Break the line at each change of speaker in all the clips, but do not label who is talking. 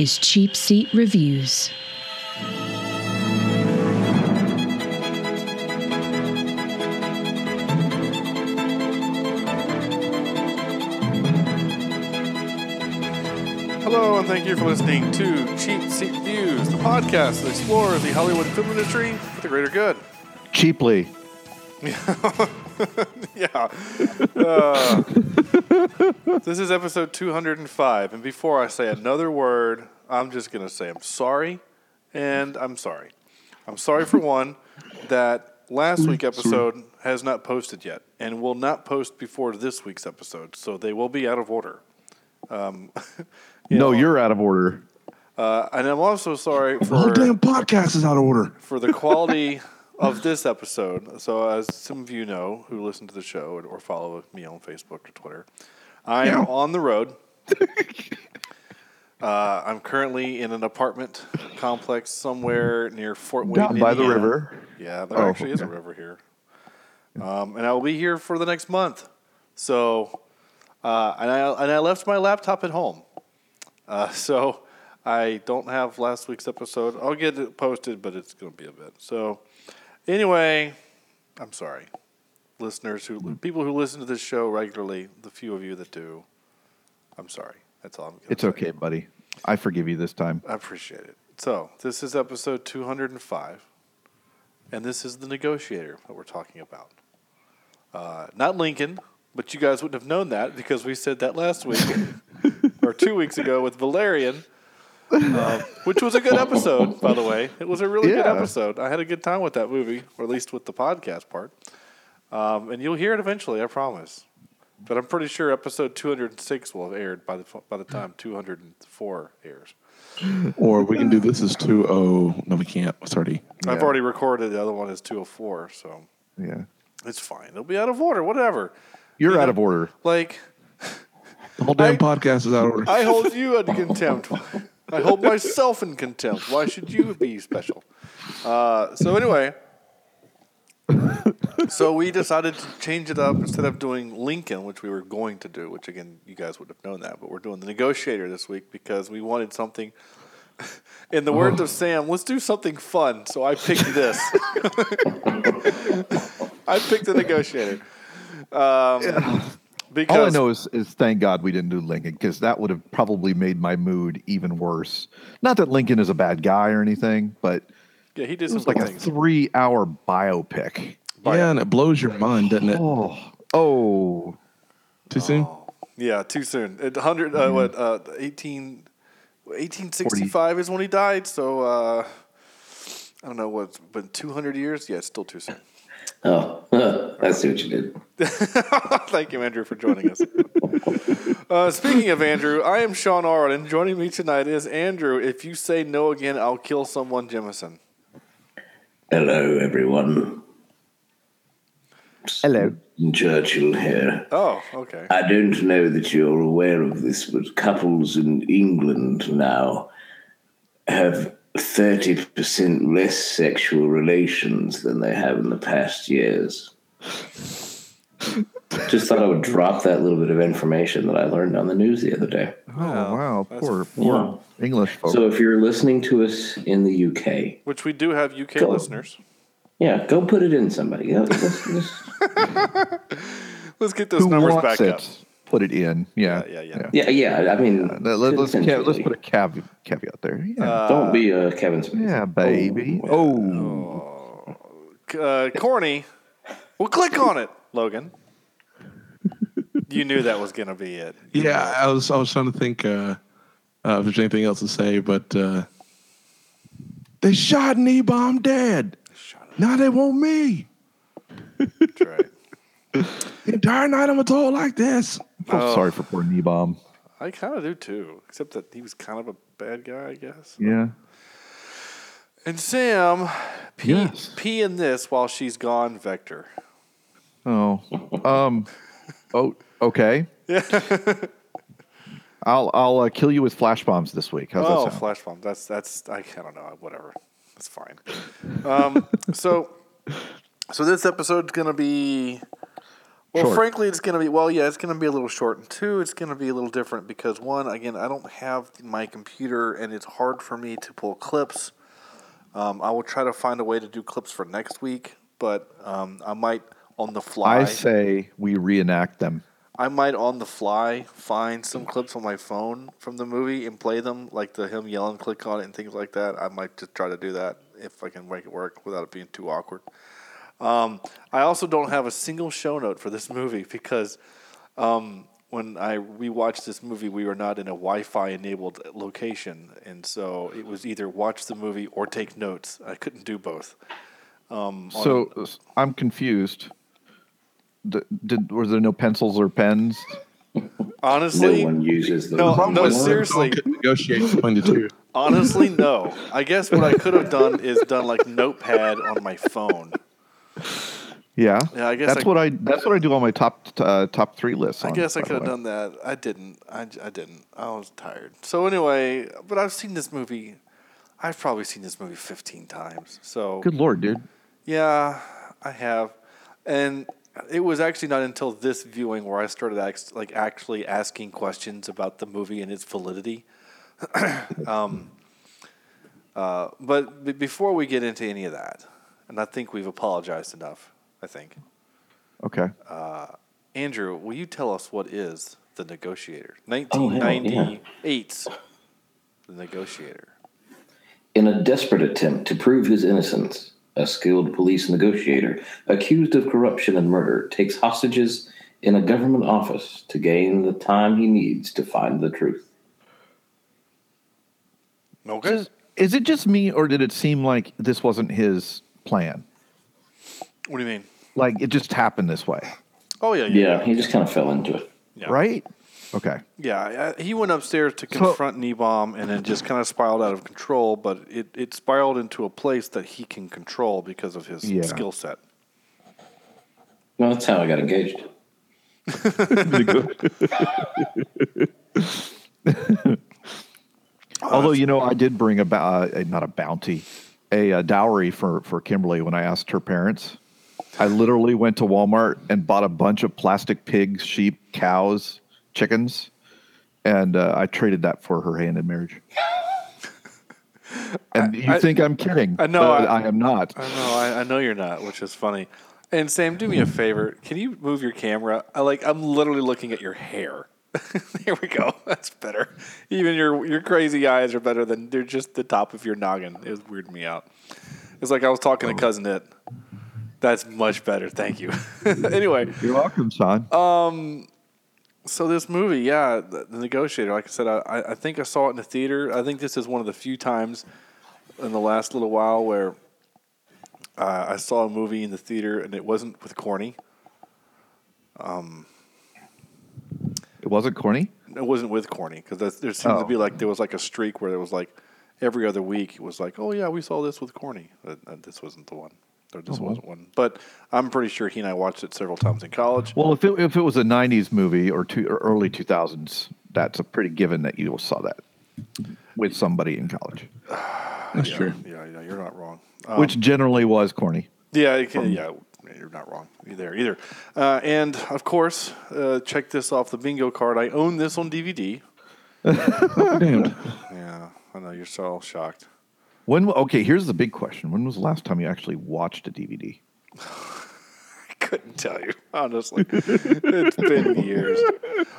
Is Cheap Seat Reviews.
Hello, and thank you for listening to Cheap Seat Views, the podcast that explores the Hollywood film industry for the greater good.
cheaply.
Yeah. Uh, this is episode 205, and before I say another word, I'm just going to say I'm sorry, and I'm sorry. I'm sorry for one that last week episode has not posted yet, and will not post before this week's episode, so they will be out of order. Um, you
No,
know,
you're out of order.
Uh, and I'm also sorry for.
The whole damn podcast is out of order.
for the quality of this episode. So, as some of you know who listen to the show or, follow me on Facebook or Twitter, I am
Yeah.
on the road. uh, I'm currently in an apartment complex somewhere near Fort Wayne,
Down by the river.
Yeah, there
Oh,
actually is a river here. Um, and I will be here for the next month. So, uh, and I and I left my laptop at home. Uh, so I don't have last week's episode. I'll get it posted, but it's going to be a bit. So anyway, I'm sorry, listeners who people who listen to this show regularly. The few of you that do, I'm sorry. That's all I'm. Gonna
It's
say.
okay, buddy. I forgive you this time.
I appreciate it. So this is episode 205, and this is the negotiator that we're talking about. Uh, not Lincoln, but you guys wouldn't have known that because we said that last week or two weeks ago with Valerian, uh, which was a good episode, by the way. It was a really good episode. I had a good time with that movie, or at least with the podcast part. Um, and you'll hear it eventually, I promise. But I'm pretty sure episode 206 will have aired by the by the time 204 airs.
Or we can do this as 2 0. No, we can't. It's already.
I've already recorded. The other one is 204, so
Yeah.
it's fine. It'll be out of order, whatever.
You're
You
out
know-
of order.
Like,
The whole damn
I-
podcast is out of order.
I hold you in contempt. I hold myself in contempt. Why should you be special? Uh, so, anyway, so we decided to change it up instead of doing Lincoln, which we were going to do, which again, you guys would have known that, but we're doing the negotiator this week because we wanted something. In the words of Sam, let's do something fun. So I picked this. I picked the negotiator. Um, because
All I know is, is thank God we didn't do Lincoln because that would have probably made my mood even worse. Not that Lincoln is a bad guy or anything, but
yeah, he did
it was like
good
a three hour biopic.
yeah, and it blows your mind, doesn't it?
Oh, oh,
Too soon?
Yeah, too soon. At 100, uh, what, uh, 18, 1865 is when he died. So, uh, I don't know what's been 200 years. Yeah, it's still too soon.
Oh, I see what you did.
Thank you, Andrew, for joining us. uh, speaking of Andrew, I am Sean Arnold, and joining me tonight is Andrew. If you say no again, I'll kill someone, Jemison.
Hello, everyone.
hello.
Churchill here.
Oh, okay.
I don't know that you're aware of this, but couples in England now have 30% less sexual relations than they have in the past years. Just thought I would drop that little bit of information that I learned on the news the other day.
Oh, wow.
that's-
Poor, poor English folks.
So if you're listening to us in the UK,
Which we do have UK
Go.
listeners.
yeah, go put it in somebody. Yeah, just- just-
Let's get those
Who
numbers
wants
back
it?
up.
Put it in. Yeah.
Yeah, yeah,
yeah, yeah. I mean, uh,
Let, let, us
essentially.
let's put a caveat, caveat there. Yeah.
Uh, Don't be a Kevin Spacey.
yeah, baby. Oh. oh. oh.
Uh, corny. Well, click on it, Logan. You knew that was going to be it.
Yeah, I was I was trying to think uh, uh, if there's anything else to say, but uh, they shot Niebaum dead. Now they want me.
That's right.
The entire night I'm told like this.
feel
Oh.
sorry for poor Niebaum.
I kind of do too, except that he was kind of a bad guy, I guess.
Yeah.
And Sam, pee,
Yes.
pee in this while she's gone, Vector.
Oh. Um. Oh. Okay. Yeah. I'll I'll uh, kill you with flash bombs this week. How's
oh,
that sound?
flash bomb. That's that's I, I don't know. Whatever. That's fine. Um, so so this episode's gonna be. Well,
Short.
frankly, it's gonna be well. Yeah, it's gonna be a little short, and two, it's gonna be a little different because one, again, I don't have my computer, and it's hard for me to pull clips. Um, I will try to find a way to do clips for next week, but um, I might on the fly.
I say we reenact them.
I might on the fly find some clips on my phone from the movie and play them, like the him yelling, click on it, and things like that. I might just try to do that if I can make it work without it being too awkward. Um, I also don't have a single show note for this movie because um, when I rewatched this movie, we were not in a Wi-Fi enabled location, and so it was either watch the movie or take notes. I couldn't do both.
So I'm confused. D- did were there no pencils or pens?
No
Honestly,
one uses them.
No, no, seriously.
Negotiate between the two.
Honestly, no. I guess what I could have done is done like notepad on my phone.
Yeah.
Yeah, I guess
that's
I-
what I that's what I do on my top uh, top three lists.
I guess I could have done that. I didn't. I, I didn't. I was tired. So anyway, but I've seen this movie. I've probably seen this movie 15 times. So
Good lord, dude.
yeah, I have. And it was actually not until this viewing where I started act- like actually asking questions about the movie and its validity. um, uh, but b- before we get into any of that, and I think we've apologized enough. I think
Okay.
Andrew, will you tell us what is the Negotiator?
Oh, yeah.
The Negotiator.
In a desperate attempt to prove his innocence, a skilled police negotiator accused of corruption and murder takes hostages in a government office to gain the time he needs to find the truth.
Okay.
Is, is it just me, or did it seem like this wasn't his plan?
What do you mean?
Like it just happened this way,
Oh yeah, yeah,
Yeah, he just kind of fell into it.
Yeah.
right? Okay.
Yeah, I- he went upstairs to confront Niebaum and then just kind of spiraled out of control, but it, it spiraled into a place that he can control because of his
Yeah.
skill set.
Well, that's how I got engaged.
Although you know, I did bring a bou- uh, not a bounty, a, uh dowry for for Kimberly when I asked her parents. I literally went to Walmart and bought a bunch of plastic pigs, sheep, cows, chickens, and uh, I traded that for her hand in marriage. And you
I-
think I'm kidding?
I know, I-
I, am not.
I know, I, I know you're not, which is funny. And Sam, do me a favor. Can you move your camera? I like I'm literally looking at your hair. there we go. That's better. Even your your crazy eyes are better than they're just the top of your noggin. It was weirding me out. It's like I was talking to cousin it. That's much better. Thank you. anyway,
You're welcome, son.
So this movie, yeah, the, the Negotiator. Like I said, I, I think I saw it in the theater. I think this is one of the few times in the last little while where uh, I saw a movie in the theater and it wasn't with Corny.
it wasn't corny.
It wasn't with Corny because there seemed to
Oh.
be like there was like a streak where it was like every other week it was like, oh yeah, we saw this with Corny. But, uh, this wasn't the one. Or this wasn't one. But I'm pretty sure he and I watched it several times in college.
Well, if it, if it was a '90s movie or, two, or early 2000s, that's a pretty given that you saw that with somebody in college,
That's
yeah,
true.
Yeah, yeah, you're not wrong.
which generally was corny.
Yeah, it can, yeah, you're not wrong there either. Uh, and of course, uh, check this off the bingo card. I own this on DVD.
Damned.
Yeah, I know you're so shocked.
When okay, here's the big question: When was the last time you actually watched a DVD?
I couldn't tell you honestly. it's been years.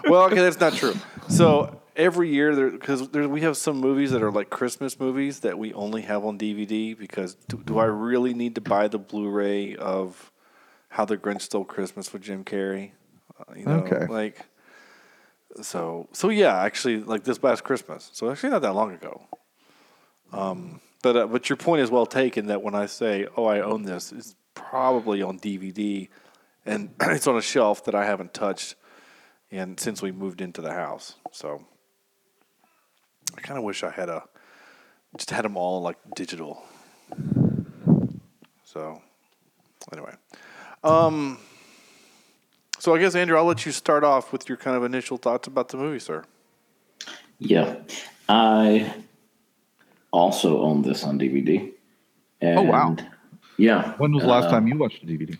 Well, okay, that's not true. So every year, there because there, we have some movies that are like Christmas movies that we only have on DVD. Because do, do I really need to buy the Blu-ray of How the Grinch Stole Christmas with Jim Carrey? Uh, you know,
Okay.
like so. So yeah, actually, like this last Christmas. So actually, not that long ago. Um, but uh, but your point is well taken. That when I say, "Oh, I own this," it's probably on DVD, and it's on a shelf that I haven't touched and since we moved into the house, so I kind of wish I had a just had them all like digital. So anyway, um, so I guess Andrew, I'll let you start off with your kind of initial thoughts about the movie, sir.
Yeah. I also own this on DVD. And
Oh, wow.
Yeah.
When was the last
uh,
time you watched a DVD?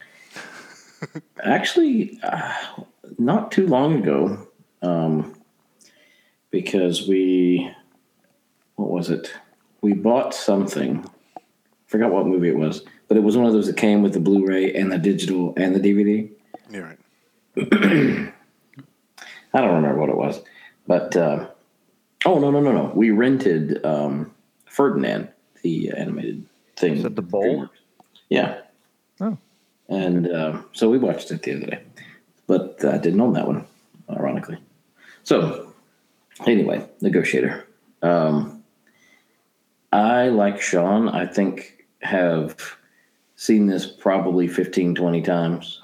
Actually, uh, not too long ago, um, because we, what was it? We bought something. Forgot what movie it was, but it was one of those that came with the Blu-ray and the digital and the DVD.
You're right.
I don't remember what it was, but uh, oh no no no no, we rented um, Ferdinand, the animated thing.
Is that the bowl?
Yeah.
Oh.
And uh, so we watched it the other day, but I didn't own that one, ironically. So, anyway, Negotiator. Um, I, like Sean, I think have seen this probably 15, 20 times.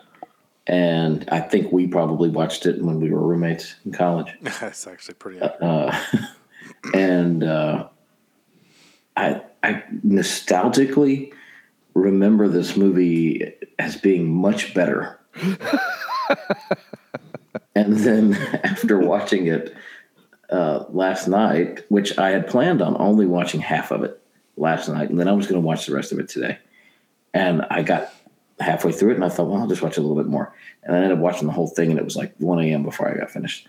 And I think we probably watched it when we were roommates in college
That's actually pretty.
uh, and uh, I, I nostalgically remember this movie as being much better. and then after watching it uh, last night, which I had planned on only watching half of it last night, and then I was going to watch the rest of it today, and I got halfway through it, and I thought, well, I'll just watch a little bit more, and I ended up watching the whole thing, and it was like 1 a.m. before I got finished,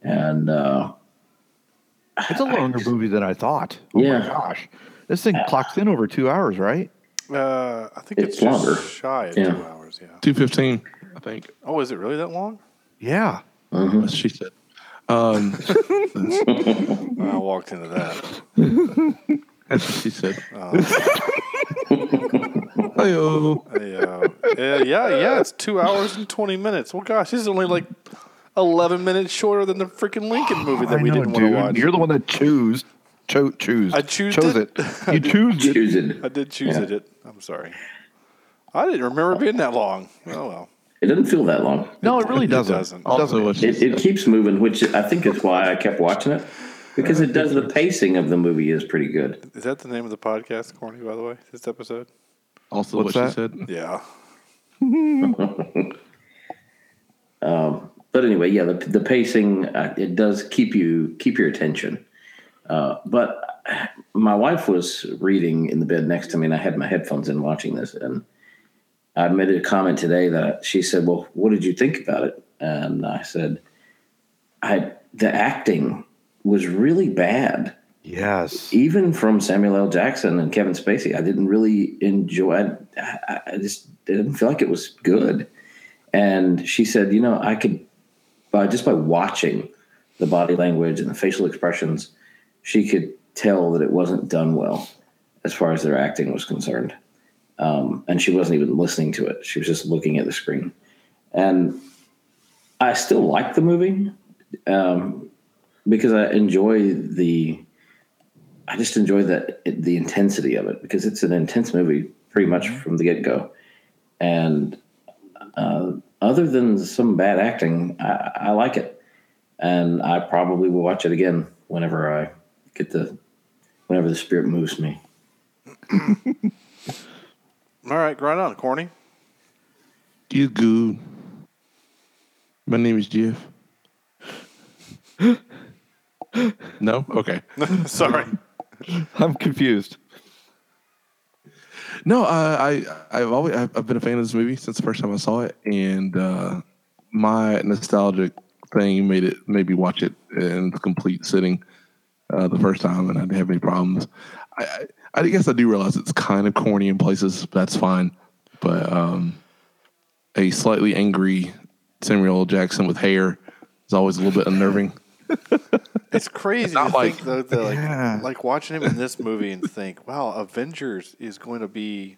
and. Uh,
It's a longer movie than I thought. Oh
Yeah.
my gosh. This thing clocks in over two hours, right?
Uh, I think it's,
It's
just
longer.
shy of
Yeah.
two hours. Yeah.
Two fifteen, I think.
Oh, is it really that long?
Yeah.
As she said. Um,
I walked into that.
that's what she said.
Uh,
Hey-o.
Hey, uh, yeah, yeah, yeah. It's two hours and twenty minutes. Well, gosh, this is only like eleven minutes shorter than the freaking Lincoln movie that
I
we
know,
didn't want to watch.
You're the one that choose. Cho- choose.
I choosed
chose
it?
it. You choose it.
choose it.
I did choose
Yeah.
it. it. I'm sorry. I didn't remember it being that long. Oh well.
It doesn't feel that long.
No, it really doesn't.
doesn't.
It doesn't.
what she
It, it uh, keeps moving, which I think is why I kept watching it because it does the pacing of the movie is pretty good.
Is that the name of the podcast, Corny? By the way, this episode.
also
What's
what
that?
she said.
Yeah.
Um, But anyway, yeah, the, the pacing uh, it does keep you keep your attention. Uh, but my wife was reading in the bed next to me, and I had my headphones in watching this, and I made a comment today that she said, "Well, what did you think about it?" And I said, "I the acting was really bad."
Yes.
even from Samuel L. Jackson and Kevin Spacey, I didn't really enjoy. I, I- I just didn't feel like it was good. And she said, you know, I could by just by watching the body language and the facial expressions, she could tell that it wasn't done well as far as their acting was concerned. Um, and she wasn't even listening to it; she was just looking at the screen. And I still like the movie um, because I enjoy the I just enjoy the the intensity of it because it's an intense movie pretty much from the get go, and uh, other than some bad acting, I, I like it, and I probably will watch it again whenever I get the whenever the spirit moves me.
All right, grind on, Corny.
You good. My name is Jeff. no? Okay.
Sorry.
I'm confused.
No, I, I I've always I've been a fan of this movie since the first time I saw it, and uh, my nostalgic thing made it made me watch it in the complete sitting uh, the first time, and I didn't have any problems. I, I I guess I do realize it's kind of corny in places. But that's fine, but um, a slightly angry Samuel L. Jackson with hair is always a little bit unnerving.
It's crazy
not
to
like-
think though, that like,
Yeah.
like watching him in this movie and think, wow, Avengers is going to be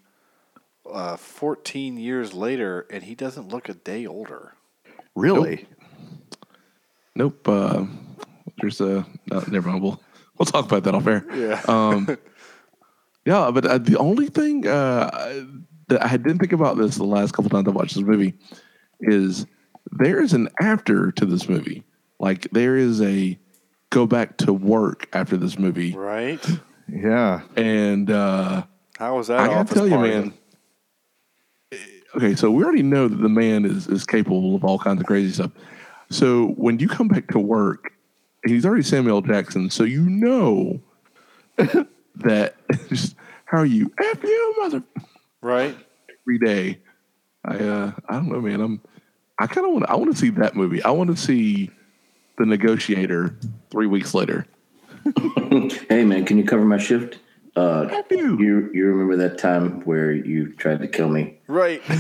uh, 14 years later, and he doesn't look a day older.
Really?
Nope. Uh, there's a no, never mind. We'll we'll talk about that off air.
Yeah.
Um, yeah, but uh, the only thing uh, that I didn't think about this the last couple times I watched this movie is there is an after to this movie. Like there is a go back to work after this movie,
Right?
Yeah.
and uh,
How was that?
I gotta
office
tell you, man. Okay, so we already know that the man is is capable of all kinds of crazy stuff. So when you come back to work, he's already Samuel Jackson, so you know that just how are you? F you, mother.
Right?
Every day, I uh, I don't know, man. I'm I kind of want I want to see that movie. I want to see the Negotiator three weeks later.
Hey man, can you cover my shift? Uh,
you.
you you remember that time where you tried to kill me?
Right.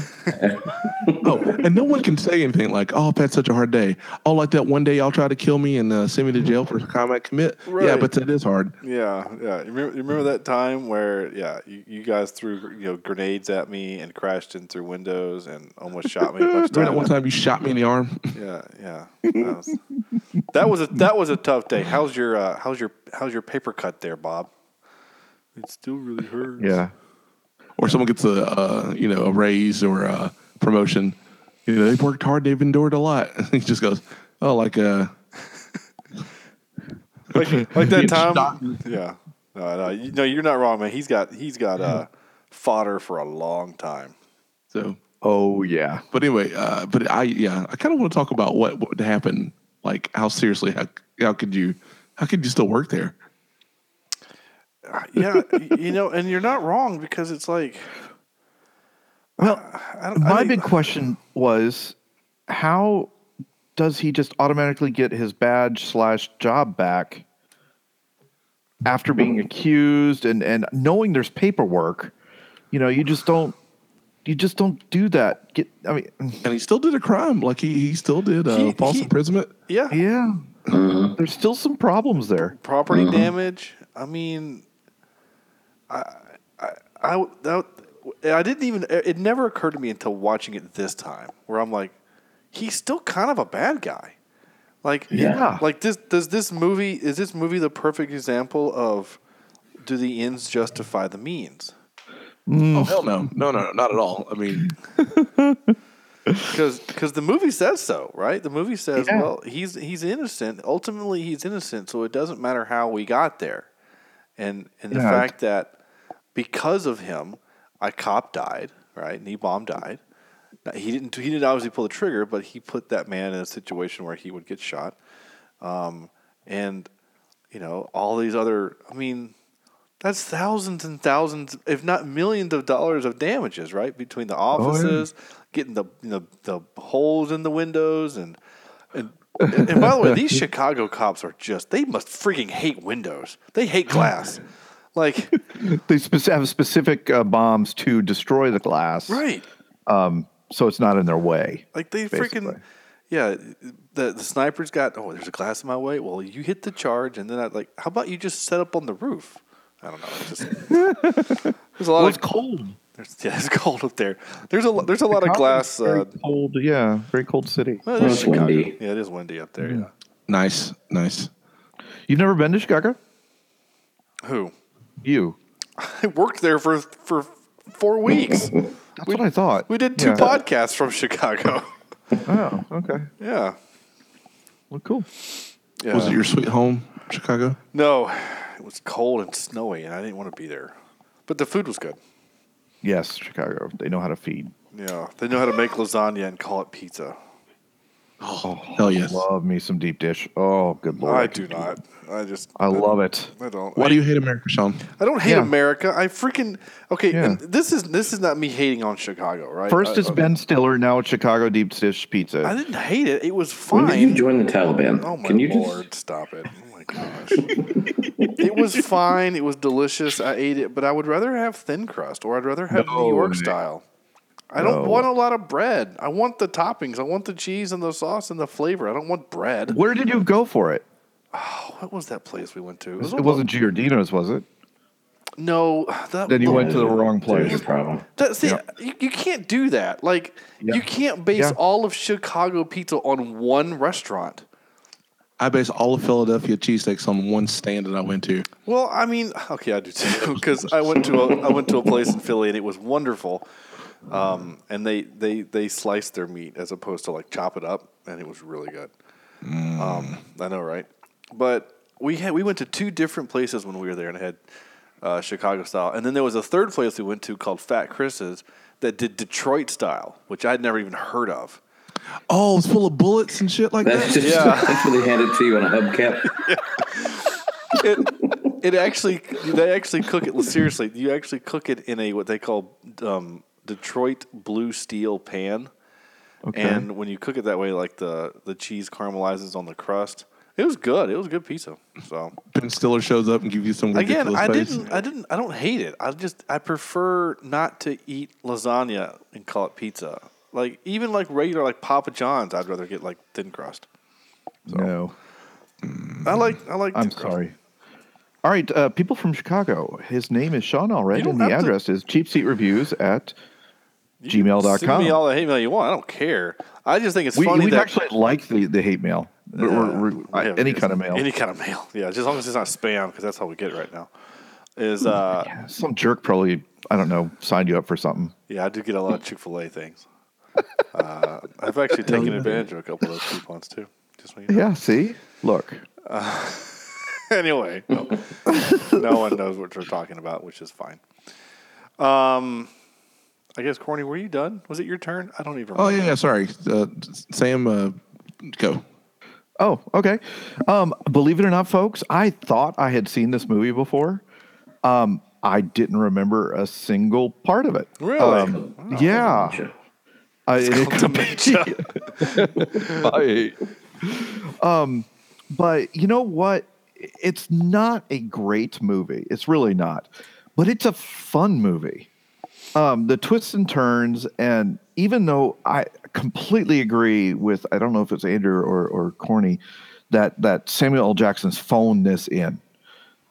Oh, and no one can say anything like, "Oh, I've had such a hard day." Oh, like that one day y'all tried to kill me and uh, send me to jail for combat commit. Yeah, but that is hard.
yeah, yeah. You remember, you remember that time where, yeah, you, you guys threw you know grenades at me and crashed in through windows and almost shot me a bunch of
Remember that one time you shot me in the arm?
Yeah, yeah. That was, that was a that was a tough day. How's your uh, how's your how's your paper cut there, Bob? It still really hurts.
Yeah.
or someone gets a uh, you know a raise or a promotion. You know they've worked hard, they've endured a lot. he just goes, "Oh, like uh,
like, like that
Getting
time.
shot.
Yeah. No, no, you, no, you're not wrong, man. He's got he's got uh, fodder for a long time.
so."
Oh yeah.
But anyway, uh, but I yeah, I kind of want to talk about what what would happen. Like how seriously how how could you how could you still work there?
Yeah, you know, and you're not wrong because it's like
Well,
I don't, I
my
don't-
big question was, how does he just automatically get his badge slash job back after being accused and and knowing there's paperwork? You know, you just don't. You just don't do that. Get. I mean,
And he still did a crime. Like he he still did uh,
He-
false
he-
imprisonment.
yeah,
yeah. There's still some problems there.
property damage. I mean, I, I, I, that, I didn't even. It never occurred to me until watching it this time, where I'm like, he's still kind of a bad guy. Like,
Yeah.
like this. Does this movie is this movie the perfect example of do the ends justify the means? Mm.
Oh hell no, no no no not at all. I mean,
Because the movie says so, right? The movie says,
Yeah.
well, he's he's innocent. Ultimately, he's innocent, so it doesn't matter how we got there. And and the
Yeah.
fact that because of him, a cop died, right? Niebaum died. Now, he didn't he didn't obviously pull the trigger, but he put that man in a situation where he would get shot. Um, and you know all these other. I mean, that's thousands and thousands, if not millions of dollars of damages, right? Between the offices, getting the you know, the holes in the windows, and and and, and by the way, these Chicago cops are just they must freaking hate windows. They hate glass. Like
They spec- have specific uh, bombs to destroy the glass,
right.
so it's not in their way.
Like they
Basically.
freaking yeah. The the snipers got oh there's a glass in my way. Well, you hit the charge, and then I like how about you just set up on the roof? I don't know. It's just there's a lot
Well,
of
it's cold.
There's, yeah, it's cold up there. There's a there's a lot of glass.
Very
Uh,
cold. Yeah, very cold city.
well, it
Well, it's
Chicago.
windy.
Yeah, it is windy up there. Yeah.
nice nice.
You've never been to Chicago?
Who?
You?
I worked there for for four weeks.
That's what I thought.
We did two
Yeah.
podcasts from Chicago.
Oh, okay.
Yeah.
Well, cool.
yeah.
Was it your sweet home, Chicago?
No, it was cold and snowy, and I didn't want to be there. But the food was good.
Yes, Chicago. They know how to feed.
Yeah, they know how to make lasagna and call it pizza.
Oh, oh hell yes.
Love me some deep dish. Oh, good lord.
I do not. I just.
I love it.
I don't.
Why
I,
do you hate America, Sean?
I don't hate
Yeah.
America. I freaking okay.
Yeah.
And this is this is not me hating on Chicago, right?
First
I,
it's uh, Ben Stiller. Now it's Chicago deep dish pizza.
I didn't hate it. It was
When
fine.
did you join the Taliban?
Oh my
Can you
lord! Stop it! Oh my gosh! it was fine. It was delicious. I ate it, but I would rather have thin crust, or I'd rather have
No,
New York
Nick.
style. I don't
No.
want a lot of bread. I want the toppings. I want the cheese and the sauce and the flavor. I don't want bread.
Where did you go for it?
Oh, what was that place we went to? It was
It wasn't Giordano's, was it?
No, that
Then you went to the wrong place.
your problem.
That, see,
Yeah.
you, you can't do that. Like,
Yeah.
you can't base
Yeah.
all of Chicago pizza on one restaurant.
I base all of Philadelphia cheesesteaks on one stand that I went to.
Well, I mean, okay, I do too, because I went to a I went to a place in Philly and it was wonderful. Um, and they they they slice their meat as opposed to like chop it up, and it was really good. Um, I know, right? But we had we went to two different places when we were there and had uh, Chicago style, and then there was a third place we went to called Fat Chris's that did Detroit style, which I'd never even heard of.
Oh, it's full of bullets and shit like
That's
that.
just
Yeah.
that's what they hand it to you on a hubcap.
it, it actually they actually cook it seriously. You actually cook it in a what they call um, Detroit blue steel pan, and when you cook it that way, like the the cheese caramelizes on the crust. It was good. It was a good pizza. So
Ben Stiller shows up and gives you some
again, I
face.
didn't, I didn't, I don't hate it. I just I prefer not to eat lasagna and call it pizza. Like even like regular like Papa John's, I'd rather get like thin crust.
No,
I like I like.
I'm
thin crust.
sorry. All right, uh, people from Chicago. His name is Sean already, and the
have to-
address is cheapseatreviews at
You can Send
gmail.com.
me all the hate mail you want. I don't care. I just think it's
we
funny
we
that
actually like the, the hate mail. But we're- we're-
Yeah,
any kind of mail.
Any kind of mail. Yeah, just as long as it's not spam, because that's how we get it right now. Is uh,
Some jerk probably, I don't know, signed you up for something.
yeah, I do get a lot of Chick Fil A things. Uh, I've actually taken advantage of a couple of those coupons too. Just so you know.
Yeah, see? Look.
anyway, no, no one knows what we're talking about, which is fine. Um, I guess Corny, were you done? Was it your turn? I don't even.
Oh
remember.
yeah, yeah. Sorry, uh, Sam. Uh, go.
Oh, okay. Um, believe it or not, folks, I thought I had seen this movie before. Um, I didn't remember a single part of it.
Really?
Um, yeah.
Sure.
I, and it could be- I- um, but you know what? It's not a great movie. It's really not. But it's a fun movie. Um, the twists and turns, and even though I completely agree with, I don't know if it's Andrew or, or Corny, that that Samuel L. Jackson's phoned this in.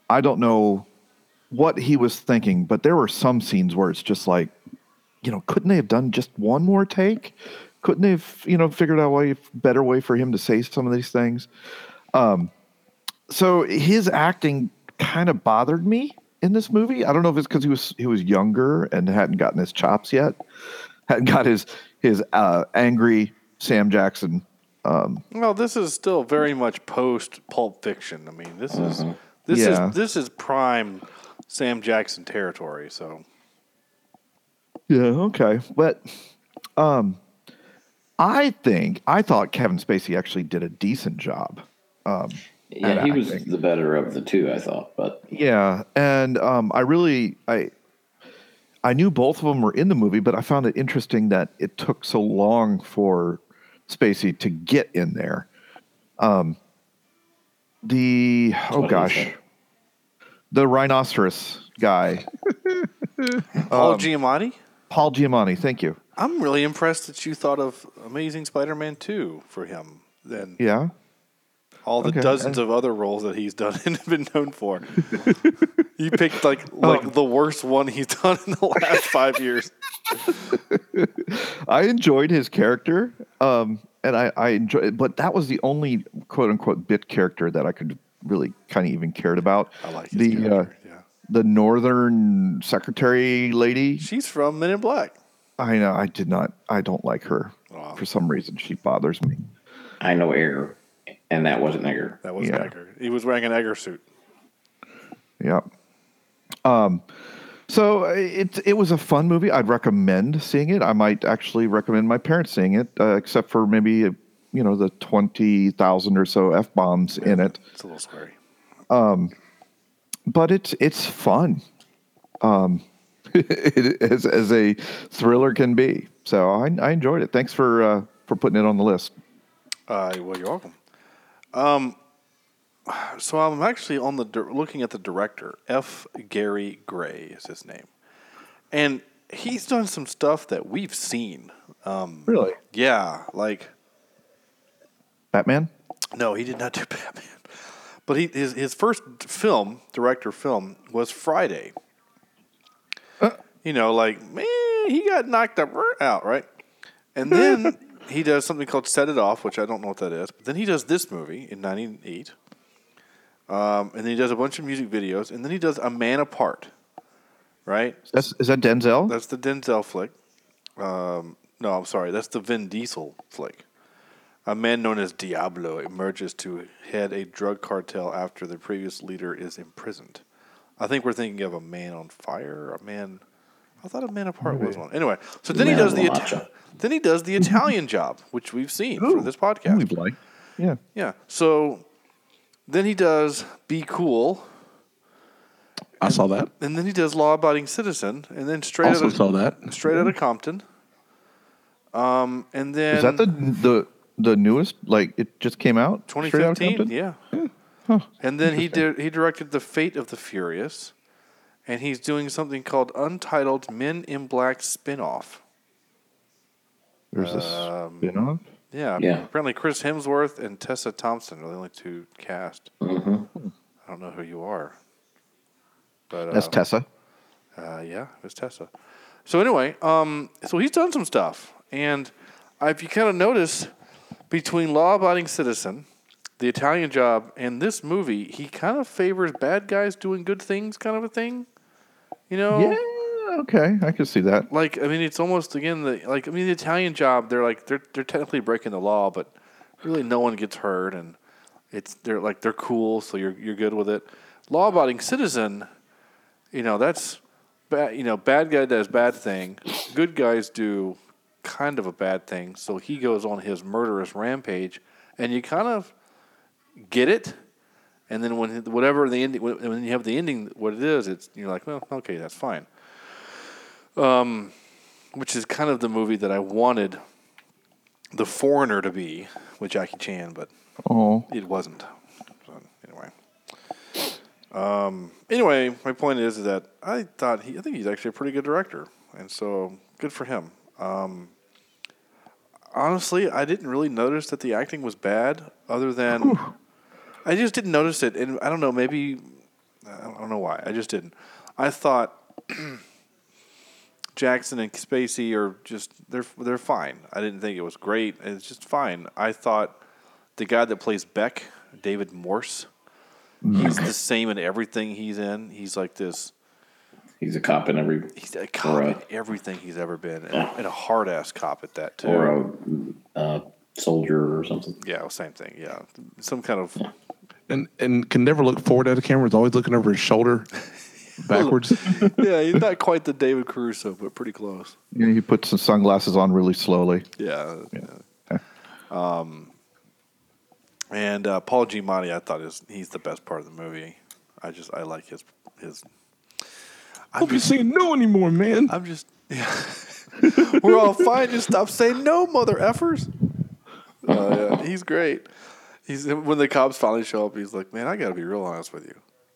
I don't know what he was thinking, but there were some scenes where it's just like, you know, couldn't they have done just one more take? Couldn't they have, you know, figured out a way, better way for him to say some of these things? Um, so his acting kind of bothered me in this movie. I don't know if it's because he was he was younger and hadn't gotten his chops yet, hadn't got his his uh, angry Sam Jackson. Um,
Well, this is still very much post Pulp Fiction. I mean, this is this
Yeah.
is this is prime Sam Jackson territory. So
Yeah, okay. But um I think I thought Kevin Spacey actually did a decent job. Um
Yeah,
at
he was the better of the two, I thought. But
Yeah, and um I really I I knew both of them were in the movie, but I found it interesting that it took so long for Spacey to get in there. Um the oh
What do you
gosh. The rhinoceros guy,
Paul
Um,
Giamatti.
Paul Giamatti, thank you.
I'm really impressed that you thought of Amazing Spider-Man 2 for him. Then
Yeah.
All the
okay.
dozens of other roles that he's done and been known for. you picked like like
Um,
the worst one he's done in the last five years.
I enjoyed his character, um, and I, I enjoyed, but that was the only quote unquote bit character that I could really kind of even cared about.
I like his
the uh,
yeah,
the northern secretary lady.
she's from Men in Black.
I know I did not. I don't like her
Wow.
for some reason. She bothers me.
I know Edgar, and that wasn't Edgar.
That was
Yeah.
Edgar. He was wearing an Edgar suit.
Yeah. Um. So uh, it it was a fun movie. I'd recommend seeing it. I might actually recommend my parents seeing it, uh, except for maybe you know the twenty thousand or so f bombs in it.
It's a little scary.
but it's it's fun. Um, it, as as a thriller can be. So I, I enjoyed it. Thanks for uh, for putting it on the list.
Uh, well, you're welcome. Um, so I'm actually on the looking at the director. F. Gary Gray is his name, and he's done some stuff that we've seen. Um,
Really,
yeah, like
Batman.
no, he did not do Batman, but he his his first film director film was Friday. You know, like man, he got knocked up out, right? And then he does something called Set It Off, which I don't know what that is. But then he does this movie in '98, um, and then he does a bunch of music videos, and then he does A Man Apart, right?
That's is that Denzel?
That's the Denzel flick. no, I'm sorry, that's the Vin Diesel flick. A man known as Diablo emerges to head a drug cartel after the previous leader is imprisoned. I think we're thinking of a man on fire, a man. I thought a man apart was one. Anyway, so then he does the Ita- then he does the Italian job, which we've seen for this podcast.
like. Yeah.
Yeah. So then he does Be Cool,
I saw that.
and then he does Law Abiding Citizen, and then straight
Also
out of,
saw that.
straight out of Compton. Um, and then
Is that the the the newest? Like it just came out. Outta
2015?
Compton?
Yeah. And then he did he directed The Fate of the Furious, and he's doing something called Untitled Men in Black spin-off.
There's a
Um,
spin-off.
Yeah,
Yeah.
Apparently, Chris Hemsworth and Tessa Thompson are the only two cast.
Mm-hmm.
I don't know who you are, but uh,
That's Tessa.
Uh, yeah, it was Tessa. So anyway, um, so he's done some stuff, and if you kind of notice, between Law Abiding Citizen, The Italian Job, and this movie, he kind of favors bad guys doing good things, kind of a thing. You know,
Yeah. Okay, I can see that.
like I mean, it's almost again the like I mean, the Italian Job, they're like they're they're technically breaking the law, but really no one gets hurt, and it's they're like they're cool, so you're you're good with it. Law abiding citizen, you know that's bad. You know, bad guy does bad thing, good guys do kind of a bad thing. So he goes on his murderous rampage, and you kind of get it. And then when whatever the ending, when when you have the ending, what it is, it's you're like, well, okay, that's fine. Um, which is kind of the movie that I wanted the Foreigner to be with Jackie Chan, but
Oh,
it wasn't. So, anyway, um, anyway, my point is that I thought he, I think he's actually a pretty good director, and so good for him. Um, honestly, I didn't really notice that the acting was bad, other than I just didn't notice it, and I don't know, maybe I don't know why. I just didn't. I thought Jackson and Spacey are just they're they're fine. I didn't think it was great. It's just fine. I thought the guy that plays Beck, David Morse, he's the same in everything he's in. He's like this.
He's a cop in every,
He's a cop
a-
in everything he's ever been, and, and a hard ass cop at that too.
or a uh, soldier or something.
yeah, same thing. Yeah, some kind of
And and can never look forward at the camera. He's always looking over his shoulder backwards.
yeah. He's not quite the David Caruso, but pretty close.
yeah, he puts some sunglasses on really slowly.
Yeah. yeah. Um, and uh, Paul Giamatti, I thought is he's the best part of the movie. I just I like his his. I'm
Don't be
just,
saying no anymore, man.
I'm just yeah. We're all fine. Just stop saying no, mother effers. Uh, yeah, he's great. He's when the cops finally show up. He's like, man, I got to be real honest with you.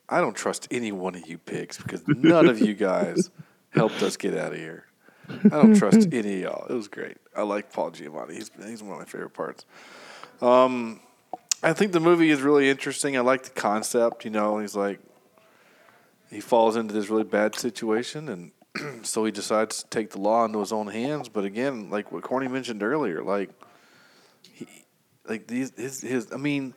I don't trust any one of you pigs because none of you guys helped us get out of here. I don't trust any of y'all. It was great. I like Paul Giamatti. He's he's one of my favorite parts. Um, I think the movie is really interesting. I like the concept. You know, he's like he falls into this really bad situation, and so he decides to take the law into his own hands. But again, like what Corny mentioned earlier, like like these his his. I mean,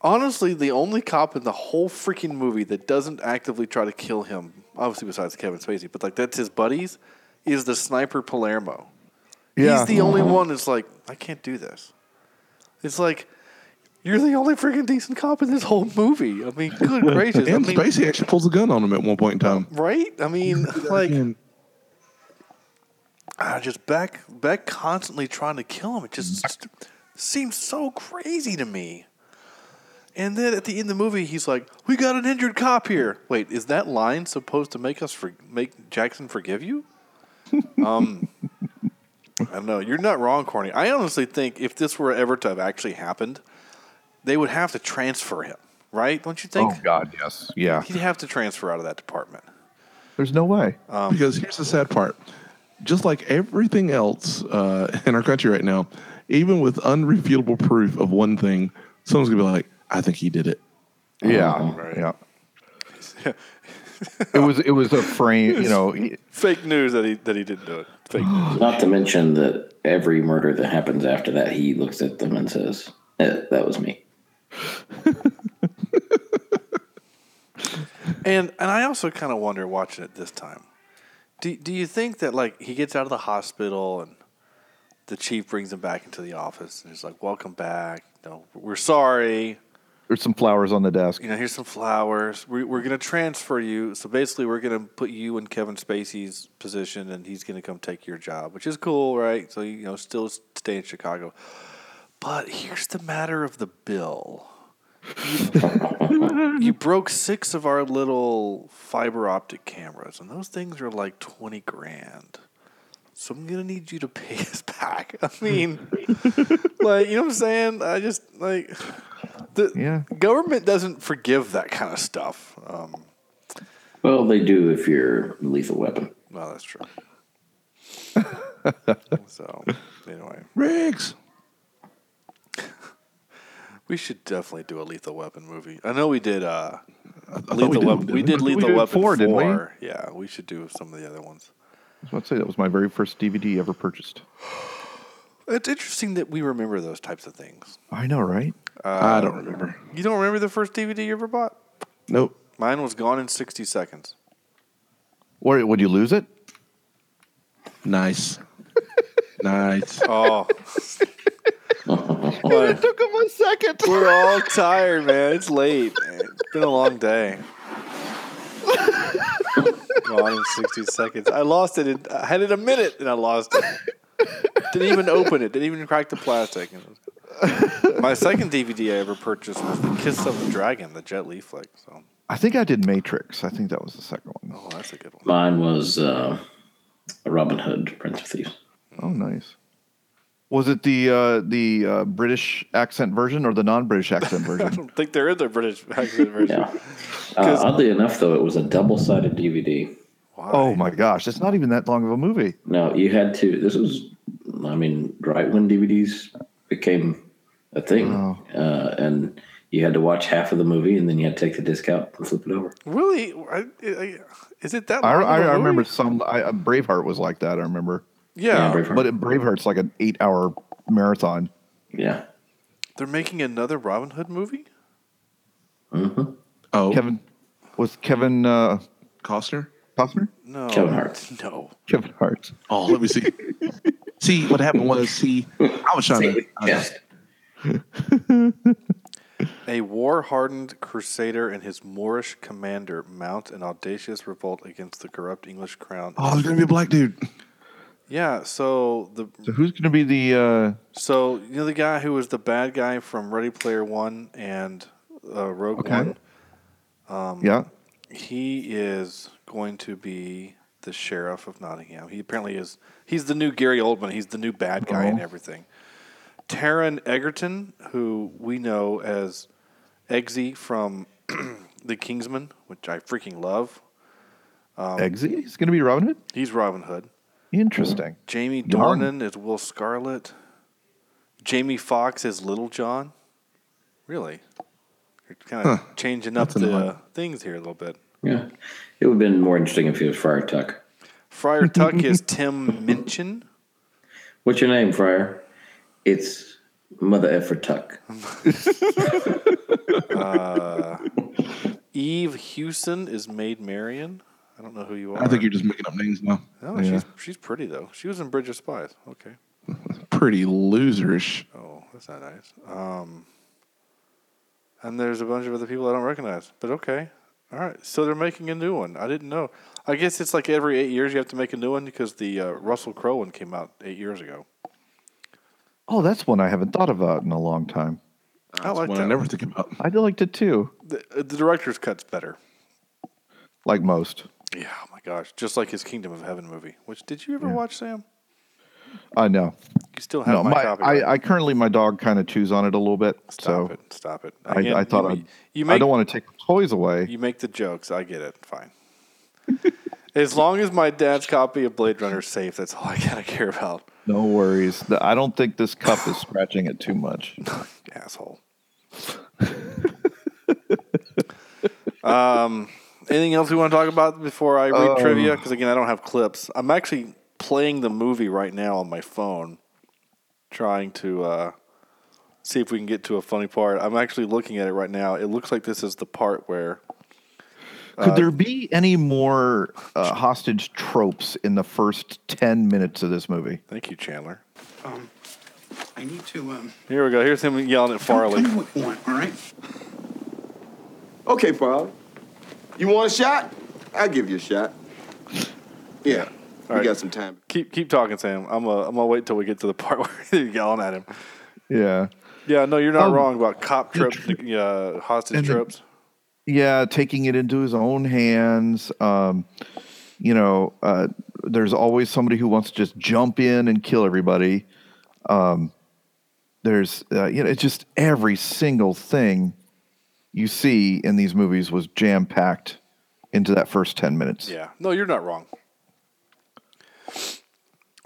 honestly, the only cop in the whole freaking movie that doesn't actively try to kill him, obviously besides Kevin Spacey, but like that's his buddies, is the sniper Palermo.
Yeah.
He's the only one that's like, I can't do this. It's like. You're the only freaking decent cop in this whole movie. I mean, good gracious. I mean,
Spacey actually pulls a gun on him at one point in time.
right? I mean, like,
And
uh, just Beck, Beck constantly trying to kill him. It just seems so crazy to me. And then at the end of the movie, he's like, "We got an injured cop here." Wait, is that line supposed to make us for, make Jackson forgive you? um, I don't know. You're not wrong, Corny. I honestly think if this were ever to have actually happened, they would have to transfer him, right? Don't you think?
Oh God, yes, yeah.
He'd have to transfer out of that department.
There's no way.
because here's the sad part. Just like everything else uh, in our country right now, even with unrefutable proof of one thing, someone's gonna be like, "I think he did it."
Yeah, yeah. it was it was a frame. You know,
Fake news that he that he didn't do it. Fake news.
Not to mention that every murder that happens after that, he looks at them and says, eh, "That was me."
And and I also kind of wonder watching it this time. Do Do you think that like he gets out of the hospital and the chief brings him back into the office and he's like, "Welcome back. No, we're sorry.
There's some flowers on the desk.
You know, here's some flowers. We, we're going to transfer you. So basically, we're going to put you in Kevin Spacey's position, and he's going to come take your job, which is cool, right? So you know, still stay in Chicago. But here's the matter of the bill. You, you broke six of our little fiber optic cameras, and those things are like twenty grand. So I'm gonna need you to pay us back. I mean, like you know what I'm saying? I just like the
Yeah.
government doesn't forgive that kind of stuff. Um,
Well, they do if you're a lethal weapon.
well, that's true. so anyway,
Riggs.
we should definitely do a Lethal Weapon movie. I know we did. Uh, Lethal
we did,
Weapon. We
we?
did
We
Lethal
did
Weapon
four, didn't we?
Yeah, we should do some of the other ones.
I was about to say that was my very first DVD ever purchased.
It's interesting that we remember those types of things.
I know, right?
I don't um, remember.
You don't remember the first DVD you ever bought?
Nope.
Mine was gone in 60 seconds.
Or would you lose it?
Nice. nice.
Oh. But
took him a second.
we're all tired, man. It's late. man. It's been a long day. gone in 60 seconds. I lost it. In, I had it a minute and I lost it. Didn't even open it. Didn't even crack the plastic. My second DVD I ever purchased was The Kiss of the Dragon, the Jet Li flick. So,
I think I did Matrix. I think that was the second one.
oh, that's a good one.
Mine was uh, Robin Hood, Prince of Thieves.
Oh, nice. Was it the uh, the uh, British accent version or the non-British accent version?
I don't think there is a British accent version.
Yeah. Uh, oddly enough, though, it was a double-sided DVD.
Why?
oh my gosh, it's not even that long of a movie.
No, you had to. This was, I mean, right when DVDs became a thing,
Oh.
uh, and you had to watch half of the movie, and then you had to take the disc out and flip it over.
Really? I, I, is it that
I,
long? of
I,
a
I remember some. I, uh, Braveheart was like that. I remember,
Yeah.
Braveheart.
but Braveheart's like an eight-hour marathon.
yeah.
They're making another Robin Hood movie? Mm-hmm.
Oh,
Kevin was Kevin uh,
Costner.
Costner.
No.
Kevin Hart.
No.
Kevin Hart.
Oh, let me see. see what happened was see. I was trying to.
Yes.
A war hardened crusader and his Moorish commander mount an audacious revolt against the corrupt English crown.
Oh, there's gonna be a black dude.
Yeah, so the
So who's going to be the? Uh,
so you know the guy who was the bad guy from Ready Player One and uh, Rogue
Okay.
One?
Um,
yeah.
He is going to be the sheriff of Nottingham. He apparently is. He's the new Gary Oldman. He's the new bad guy and
Oh.
everything. Taron Egerton, who we know as Eggsy from The Kingsman, which I freaking love. Um,
Eggsy. He's going to be Robin Hood.
He's Robin Hood.
Interesting.
Jamie
Young.
Dornan is Will Scarlet. Jamie Foxx is Little John. Really? You're kind of changing up
That's
the uh, things here a little bit.
Yeah. It would have been more interesting if he was Friar Tuck.
Friar Tuck is Tim Minchin.
What's your name, Friar? It's Mother Effort Tuck.
Eve Hewson is Maid Marian. I don't know who you are.
I think you're just making up names now.
No,
Yeah.
she's she's pretty though. She was in Bridge of Spies. Okay.
Pretty loserish.
Oh, that's not nice. Um, and there's a bunch of other people I don't recognize. But okay. All right. So they're making a new one. I didn't know. I guess it's like every eight years you have to make a new one because the uh, Russell Crowe one came out eight years ago.
Oh, that's one I haven't thought about in a long time.
I
That's
like
one
that.
I never think about.
I liked it too,
The, uh, the director's cut's better.
like most.
Yeah. Gosh. Just like his Kingdom of Heaven movie. Which did you ever watch, Sam?
I know.
You still have
No,
my,
my,
copy. right?
I, I currently my dog kind of chews on it a little bit.
Stop
so
it. Stop it.
I,
Again,
I thought
you, you
I don't want to take the toys away.
You make the jokes. I get it. Fine. as long as my dad's copy of Blade Runner is safe, that's all I gotta care about.
No worries. I don't think this cup is scratching it too much.
Asshole. um, anything else we want to talk about before I read trivia? Because again, I don't have clips. I'm actually playing the movie right now on my phone, trying to uh, see if we can get to a funny part. I'm actually looking at it right now. It looks like this is the part where
Could there be any more uh, hostage tropes in the first 10 minutes of this movie?
Thank you, Chandler.
Um, I need to, um,
Here we go. Here's him yelling at
tell,
Farley.
tell me what you want, all right?
Okay, Farley. You want a shot? I'll give you a shot. Yeah. We
right.
got some time.
Keep keep talking, Sam. I'm gonna I'm gonna wait until we get to the part where you're yelling at him.
Yeah.
Yeah, no, you're not
Um,
wrong about cop trips, uh, hostage
and the-
trips.
Yeah, taking it into his own hands. Um, you know, uh, there's always somebody who wants to just jump in and kill everybody. Um, there's, uh, you know, it's just every single thing you see in these movies was jam packed into that first 10 minutes.
Yeah, no, you're not wrong.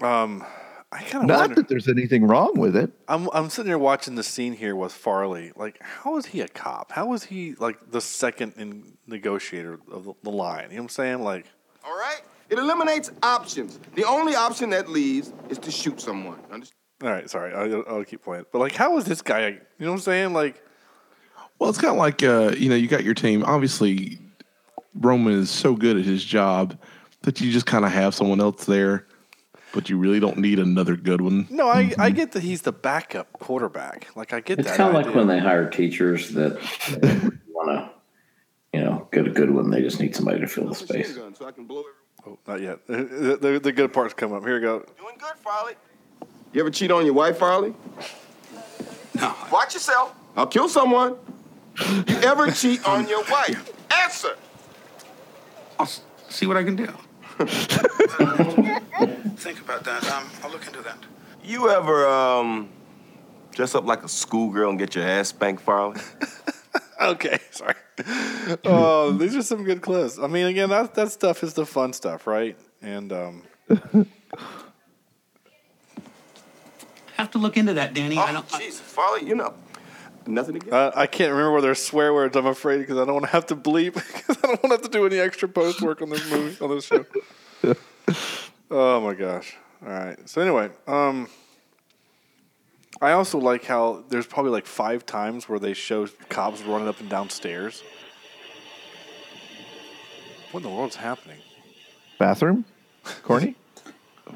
Um, I kind of
Not
wonder.
that there's anything wrong with it.
I'm I'm sitting here watching the scene here with Farley. Like, how is he a cop? How is he like the second in negotiator of the, the line? You know what I'm saying? Like,
All right? It eliminates options. The only option that leaves is to shoot someone. Understand?
all right, sorry, I'll, I'll keep playing. But like, how is this guy? You know what I'm saying? Like,
Well, it's kind of like uh, you know, you got your team. Obviously, Roman is so good at his job that you just kind of have someone else there, but you really don't need another good one.
no, I I get that he's the backup quarterback. Like, I get
It's
that.
It's kind of like when they hire teachers that want to, you know, get a good one. They just need somebody to fill the space.
gun so I can blow everyone.
Oh, not yet. The, the, the good parts come up. Here we go.
Doing good, Farley. You ever cheat on your wife, Farley?
No.
Watch yourself. I'll kill someone. You ever cheat on your wife? Answer.
I'll s- see what I can do. Think about that. Um, I'll look into that.
You ever um dress up like a schoolgirl and get your ass spanked, Farley?
Okay, sorry. Oh, these are some good clips. I mean, again, that that stuff is the fun stuff, right? And um,
Have to look into that, Danny. I
Oh,
don't. I-
Jesus, Farley, you know, nothing against.
uh, I can't remember whether there's swear words. I'm afraid because I don't want to have to bleep because I don't want to have to do any extra post work on this movie on this show. oh my gosh! All right. So anyway, um, I also like how there's probably like five times where they show cops running up and down stairs. What in the world's happening?
Bathroom? Corny?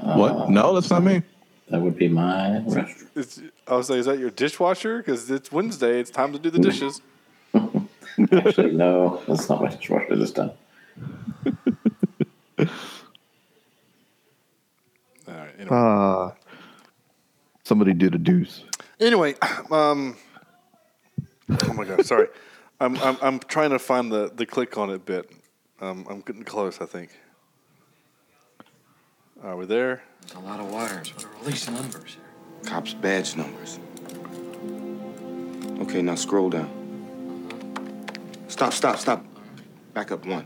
What? No, that's not me.
That would be my restroom.
It's, I was like, is that your dishwasher? Because it's Wednesday. It's time to do the dishes.
Actually, no, that's not my dishwasher this time.
All right. Anyway,
Uh, somebody did a deuce.
anyway um, oh my god, sorry. I'm, I'm I'm trying to find the, the click on it bit. Um, I'm getting close. I think. Are we there?
It's a lot of wires. What are release numbers here?
Cops' badge numbers. Okay, now scroll down. Stop, stop, stop. Back up one.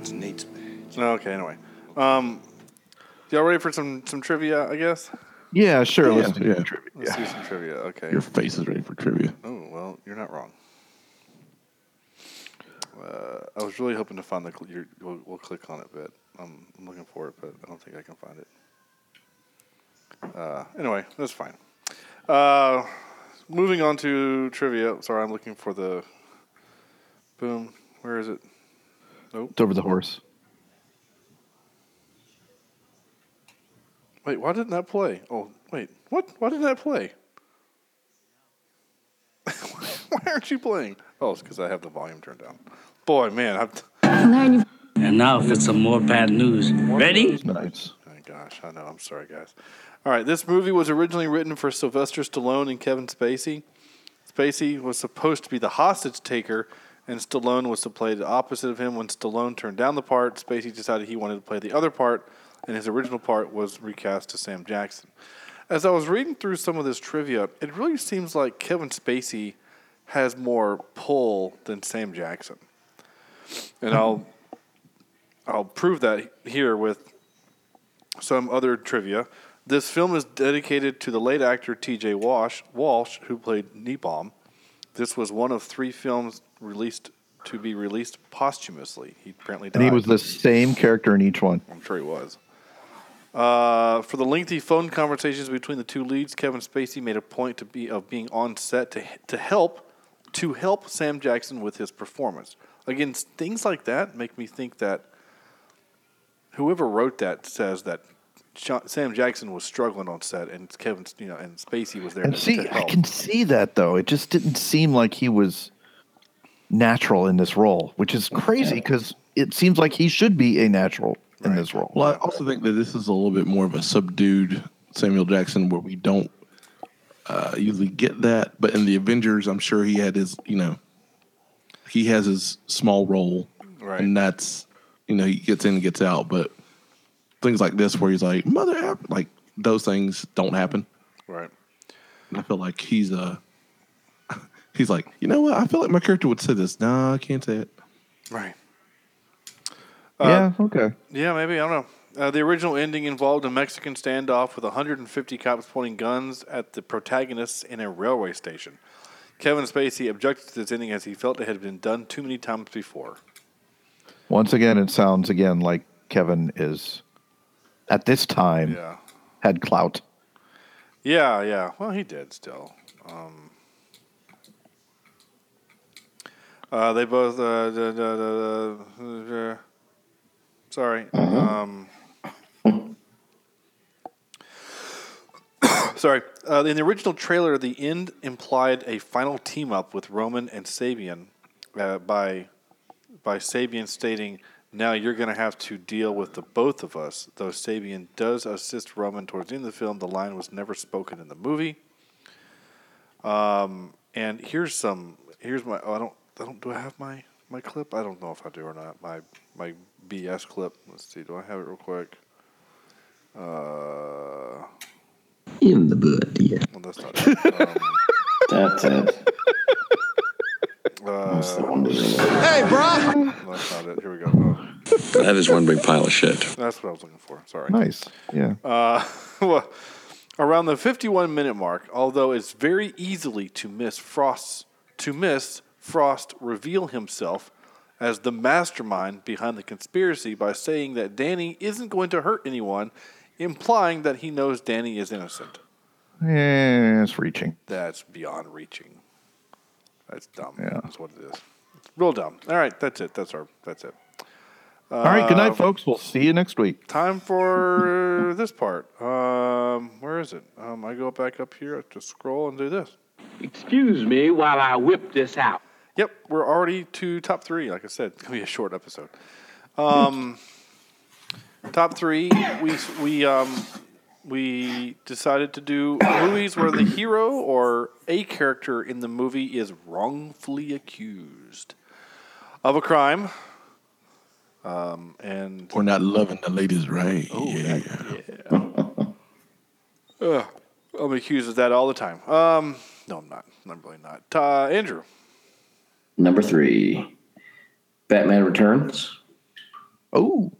It's Nate's badge.
Okay. Anyway, um, y'all ready for some some trivia? I guess.
Yeah, sure.
Yeah,
let's do
yeah.
trivia.
Let's do some trivia. Okay.
Your face is ready for trivia.
Oh well, you're not wrong. Uh, I was really hoping to find the. Cl- your, we'll, we'll click on it, but I'm, I'm looking for it, but I don't think I can find it. Uh, anyway, that's fine. Uh, moving on to trivia. Sorry, I'm looking for the. Boom. Where is it? Nope.
It's over the horse.
Wait, why didn't that play? Oh, wait. What? Why didn't that play? why aren't you playing? Oh, it's because I have the volume turned down. Boy, man, I've.
And now for some more bad news. Ready?
Nice.
Oh my gosh, I know. I'm sorry, guys. All right, this movie was originally written for Sylvester Stallone and Kevin Spacey. Spacey was supposed to be the hostage taker, and Stallone was to play the opposite of him. When Stallone turned down the part, Spacey decided he wanted to play the other part, and his original part was recast to Sam Jackson. As I was reading through some of this trivia, it really seems like Kevin Spacey has more pull than Sam Jackson. And I'll I'll prove that here with some other trivia. This film is dedicated to the late actor T.J. Walsh, Walsh, who played Niebaum. This was one of three films released to be released posthumously. He apparently died.
And he was the same character in each one.
I'm sure he was. Uh, for the lengthy phone conversations between the two leads, Kevin Spacey made a point to be of being on set to to help to help Sam Jackson with his performance. Again, things like that make me think that whoever wrote that says that Sam Jackson was struggling on set, and Kevin, you know, and Spacey was there
And
to,
see,
to
I can see that though. It just didn't seem like he was natural in this role, which is crazy because it seems like he should be a natural in this role.
Well, I also think that this is a little bit more of a subdued Samuel Jackson, where we don't uh, usually get that. But in the Avengers, I'm sure he had his, you know, he has his small role,
Right.
and that's, you know, he gets in and gets out. But things like this, where he's like, "Mother," like those things don't happen.
Right.
And I feel like he's a, he's like, you know what? I feel like my character would say this. Nah, I can't say it.
Right.
yeah, okay.
Yeah, maybe. I don't know. Uh, the original ending involved a Mexican standoff with 150 cops pointing guns at the protagonists in a railway station. Kevin Spacey objected to this ending as he felt it had been done too many times before.
Once again, it sounds again like Kevin is at this time
Yeah.
had clout.
Yeah, yeah. Well, he did still. Um, uh, they both. Uh, da, da, da, uh, sorry. Um, sorry. Uh, in the original trailer, the end implied a final team up with Roman and Sabian uh, by by Sabian stating, "Now you're going to have to deal with the both of us." Though Sabian does assist Roman towards the end of the film, the line was never spoken in the movie. Um, and here's some. Here's my. Oh, I don't. I don't. Do I have my my clip? I don't know if I do or not. My my BS clip. Let's see. Do I have it real quick? Uh,
In the bud, yeah.
well, that's not it. Um,
That's it.
uh,
That's the one.
hey, bro. That's not it. Here we go. Oh,
That is one big pile of shit.
that's what I was looking for. Sorry.
Nice. Yeah.
Uh, well, around the 51 minute mark, although it's very easily to miss Frost's to miss Frost reveal himself as the mastermind behind the conspiracy by saying that Danny isn't going to hurt anyone, implying that he knows Danny is innocent.
Yeah, it's reaching.
That's beyond reaching. That's dumb.
Yeah.
That's what it is. It's real dumb. All right, that's it. That's our. That's it.
All right. Good
Uh,
night, folks. We'll see you next week.
Time for this part. Um, where is it? Um, I go back up here to scroll and do this.
Excuse me while I whip this out.
Yep, we're already to top three. Like I said, it's gonna be a short episode. Um, top three. We we um we decided to do movies where the hero or a character in the movie is wrongfully accused of a crime. Um, and
We're not loving the ladies right.
Oh,
yeah.
Ugh, I'm accused of that all the time. Um, no, I'm not. I'm really not. Uh, Andrew.
Number three, Batman Returns.
Oh,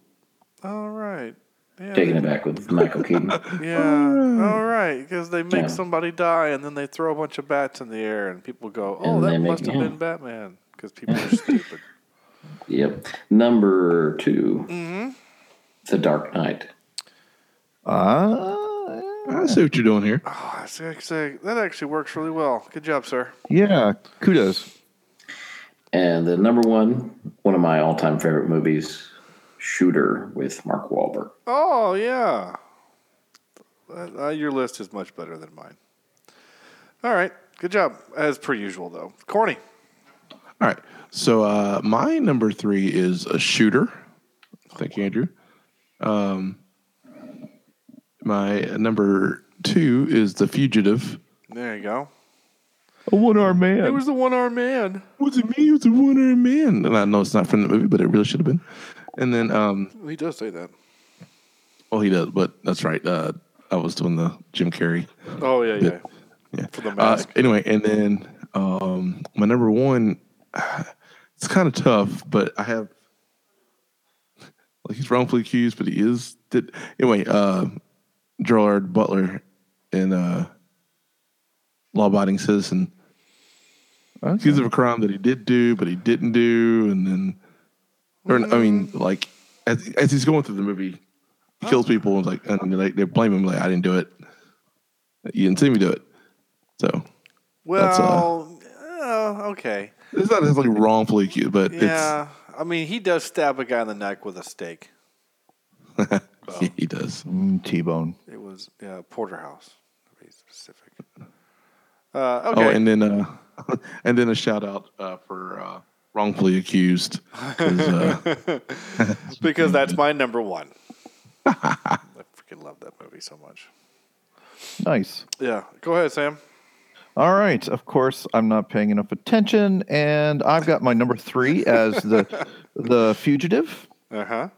All right. Yeah.
Taking it back with Michael Keaton.
Yeah. All right. Because they make
Yeah.
somebody die and then they throw a bunch of bats in the air and people go, "Oh,
And they
that
make-
must have
yeah.
been Batman." Because people are stupid.
Yep. Number 2
Mm-hmm.
The Dark Knight.
Uh,
I see what you're doing here.
Oh, that's actually, that actually works really well. Good job, sir.
yeah. Kudos.
And the number one, one of my all-time favorite movies, Shooter with Mark Wahlberg.
Oh yeah. Uh, your list is much better than mine. All right. Good job. As per usual, though. Corny.
All right. So uh, my number three is a shooter. Thank you, Andrew. Um, my number two is the fugitive.
There you go.
A one armed man.
It was the one armed man.
Was it me? It was the one armed man. And I know it's not from the movie, but it really should have been. And then, um,
He does say that.
well, he does, but that's right. Uh, I was doing the Jim Carrey.
Oh yeah, yeah.
bit. Yeah.
For the
Uh, anyway, and then um, my number one, it's kind of tough, but I have like he's wrongfully accused, but he is. Did, anyway, uh, Gerard Butler in uh, Law Abiding Citizen. Accused of a crime that he did do, but he didn't do, and then, or I mean, like as, as he's going through the movie, he kills people and like, and they, they blame him like I didn't do it. You didn't see me do it. So that's, uh,
Well, uh, okay.
It's not necessarily wrongfully accused, but it's.
Yeah, I mean, he does stab a guy in the neck with a stake.
it's he does.
Mm, T-bone.
It was yeah, porterhouse, to be specific. Uh, okay.
Oh, and then uh, and then a shout out uh, for uh, wrongfully accused. uh,
because that's my number one. I freaking love that movie so much.
Nice.
Yeah, go ahead, Sam.
All right. Of course, I'm not paying enough attention, and I've got my number three as the the fugitive.
Uh huh.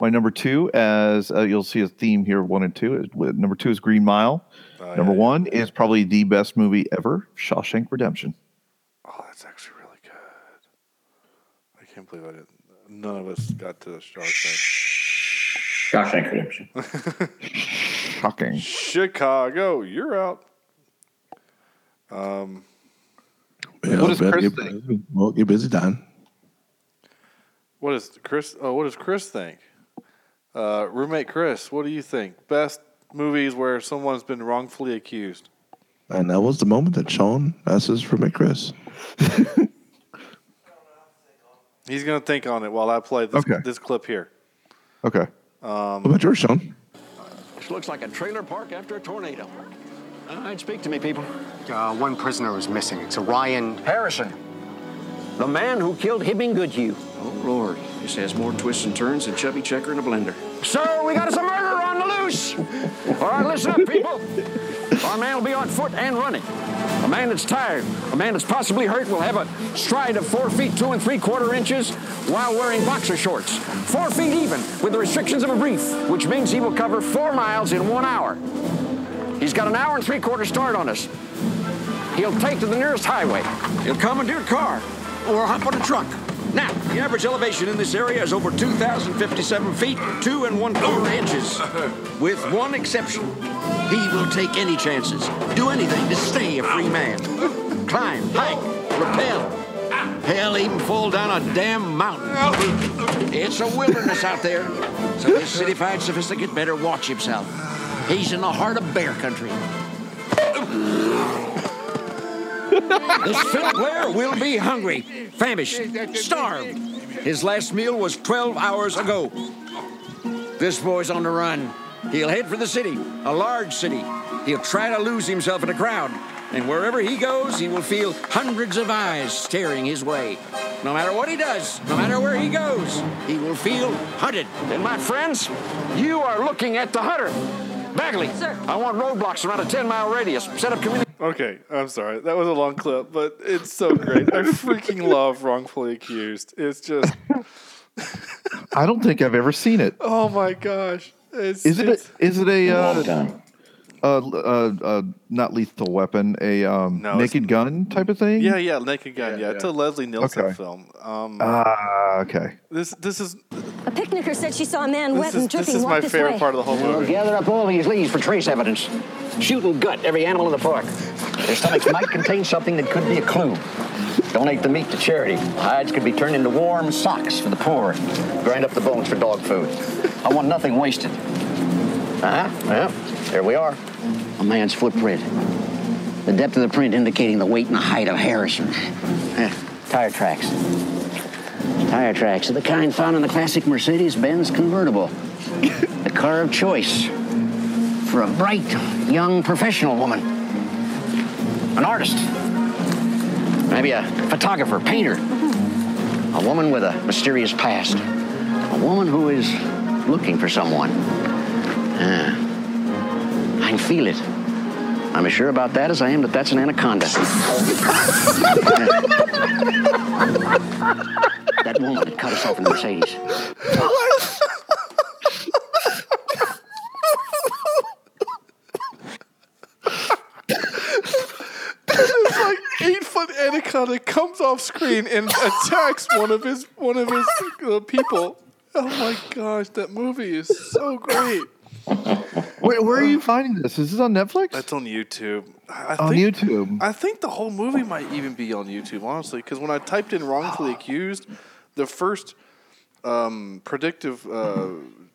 My number two, as uh, you'll see a theme here, one and two. Number two is Green Mile.
Oh,
number one is probably the best movie ever, Shawshank Redemption.
Oh, that's actually really good. I can't believe I didn't. None of us got to the Shark thing.
Shawshank Redemption.
Shocking.
Chicago, you're out. Um,
yeah,
What does
better
Chris
get,
think?
Well, get busy, Don.
what does Chris? Oh, what does Chris think? Uh, roommate Chris, what do you think? Best movies where someone's been wrongfully accused.
And that was the moment that Sean asked his roommate Chris.
He's gonna think on it while I play this,
Okay.
this clip here.
Okay.
Um,
What about yours, Sean?
This looks like a trailer park after a tornado. All right, speak to me, people.
Uh, one prisoner is missing. It's Orion
Harrison, the man who killed Hibbing Goodhue.
Oh, Lord. This has more twists and turns than Chubby Checker in a blender.
Sir, we got us a murderer on the loose. All right, listen up, people. Our man will be on foot and running. A man that's tired, a man that's possibly hurt, will have a stride of four feet two and three quarter inches while wearing boxer shorts. Four feet even, with the restrictions of a brief, which means he will cover four miles in one hour. He's got an hour and three quarter start on us. He'll take to the nearest highway.
He'll commandeer a car or hop on a truck. Now, the average elevation in this area is over 2,057 feet, two and one quarter inches. With one exception. He will take any chances, do anything to stay a free man. Climb, hike, rappel. Hell, even fall down a damn mountain. It's a wilderness out there, so this citified sophisticate better watch himself. He's in the heart of bear country. This Philip Blair will be hungry, famished, starved. His last meal was 12 hours ago. This boy's on the run. He'll head for the city, a large city. He'll try to lose himself in a crowd. And wherever he goes, he will feel hundreds of eyes staring his way. No matter what he does, no matter where he goes, he will feel hunted. And my friends, you are looking at the hunter. Bagley, I want roadblocks around a 10 mile radius. Set up community.
Okay, I'm sorry. That was a long clip, but it's so great. I freaking love wrongfully accused. It's just,
I don't think I've ever seen it.
oh my gosh. It's,
Is it? A,
it's-
is it a? Uh, uh, uh, uh, not lethal weapon. A um,
No,
naked gun type of thing.
yeah, yeah, Naked Gun. Yeah, it's a Leslie Nielsen
Okay.
film. Um,
Ah, okay.
this this is
A picnicker said she saw a man
this
wet
is,
and
this
dripping
is my
this
favorite
way.
part of the whole
We'll
movie.
gather up all these leaves for trace evidence. Shoot and gut every animal in the park. Their stomachs might contain something that could be a clue. Donate the meat to charity. Hides could be turned into warm socks for the poor. Grind up the bones for dog food. I want nothing wasted. Uh-huh. Well, there we are. A man's footprint. The depth of the print indicating the weight and the height of Harrison. Eh, Tire tracks. Tire tracks of the kind found in the classic Mercedes-Benz convertible. the car of choice for a bright, young professional woman. An artist. Maybe a photographer, painter. A woman with a mysterious past. A woman who is looking for someone. Ah. I can feel it. I'm as sure about that as I am that that's an anaconda. that woman that cut us off in the Mercedes.
this like eight foot anaconda comes off screen and attacks one of his one of his uh, people. Oh my gosh, that movie is so great.
Where, where are you finding this? Is this on Netflix?
That's on YouTube. I
On
think,
YouTube.
I think the whole movie might even be on YouTube, honestly, because when I typed in wrongfully accused, the first um, predictive uh,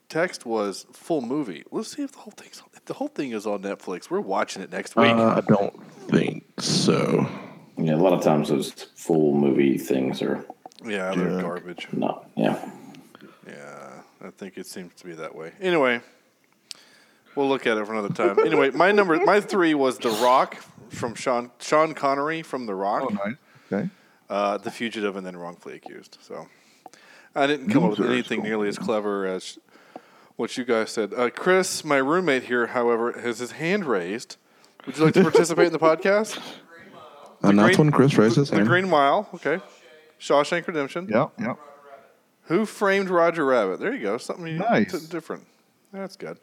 text was full movie. Let's see if the whole thing's if the whole thing is on Netflix. We're watching it next week.
Uh, I don't think so.
Yeah, a lot of times those full movie things are
Yeah, they're
Junk.
garbage.
No, Yeah.
Yeah, I think it seems to be that way. Anyway, we'll look at it for another time. Anyway, my number, my three was The Rock from Sean Sean Connery from The Rock. Oh,
nice. Okay.
Uh, the Fugitive and then Wrongfully Accused. So I didn't come up with anything nearly as clever as what you guys said. Uh, Chris, my roommate here, however, has his hand raised. Would you like to participate in the podcast?
And that's when Chris raises
The
hand.
Green Mile. Okay. Shawshank Redemption.
Yep, yep.
Who framed Roger Rabbit? There you go. Something
Nice.
t- different. That's good.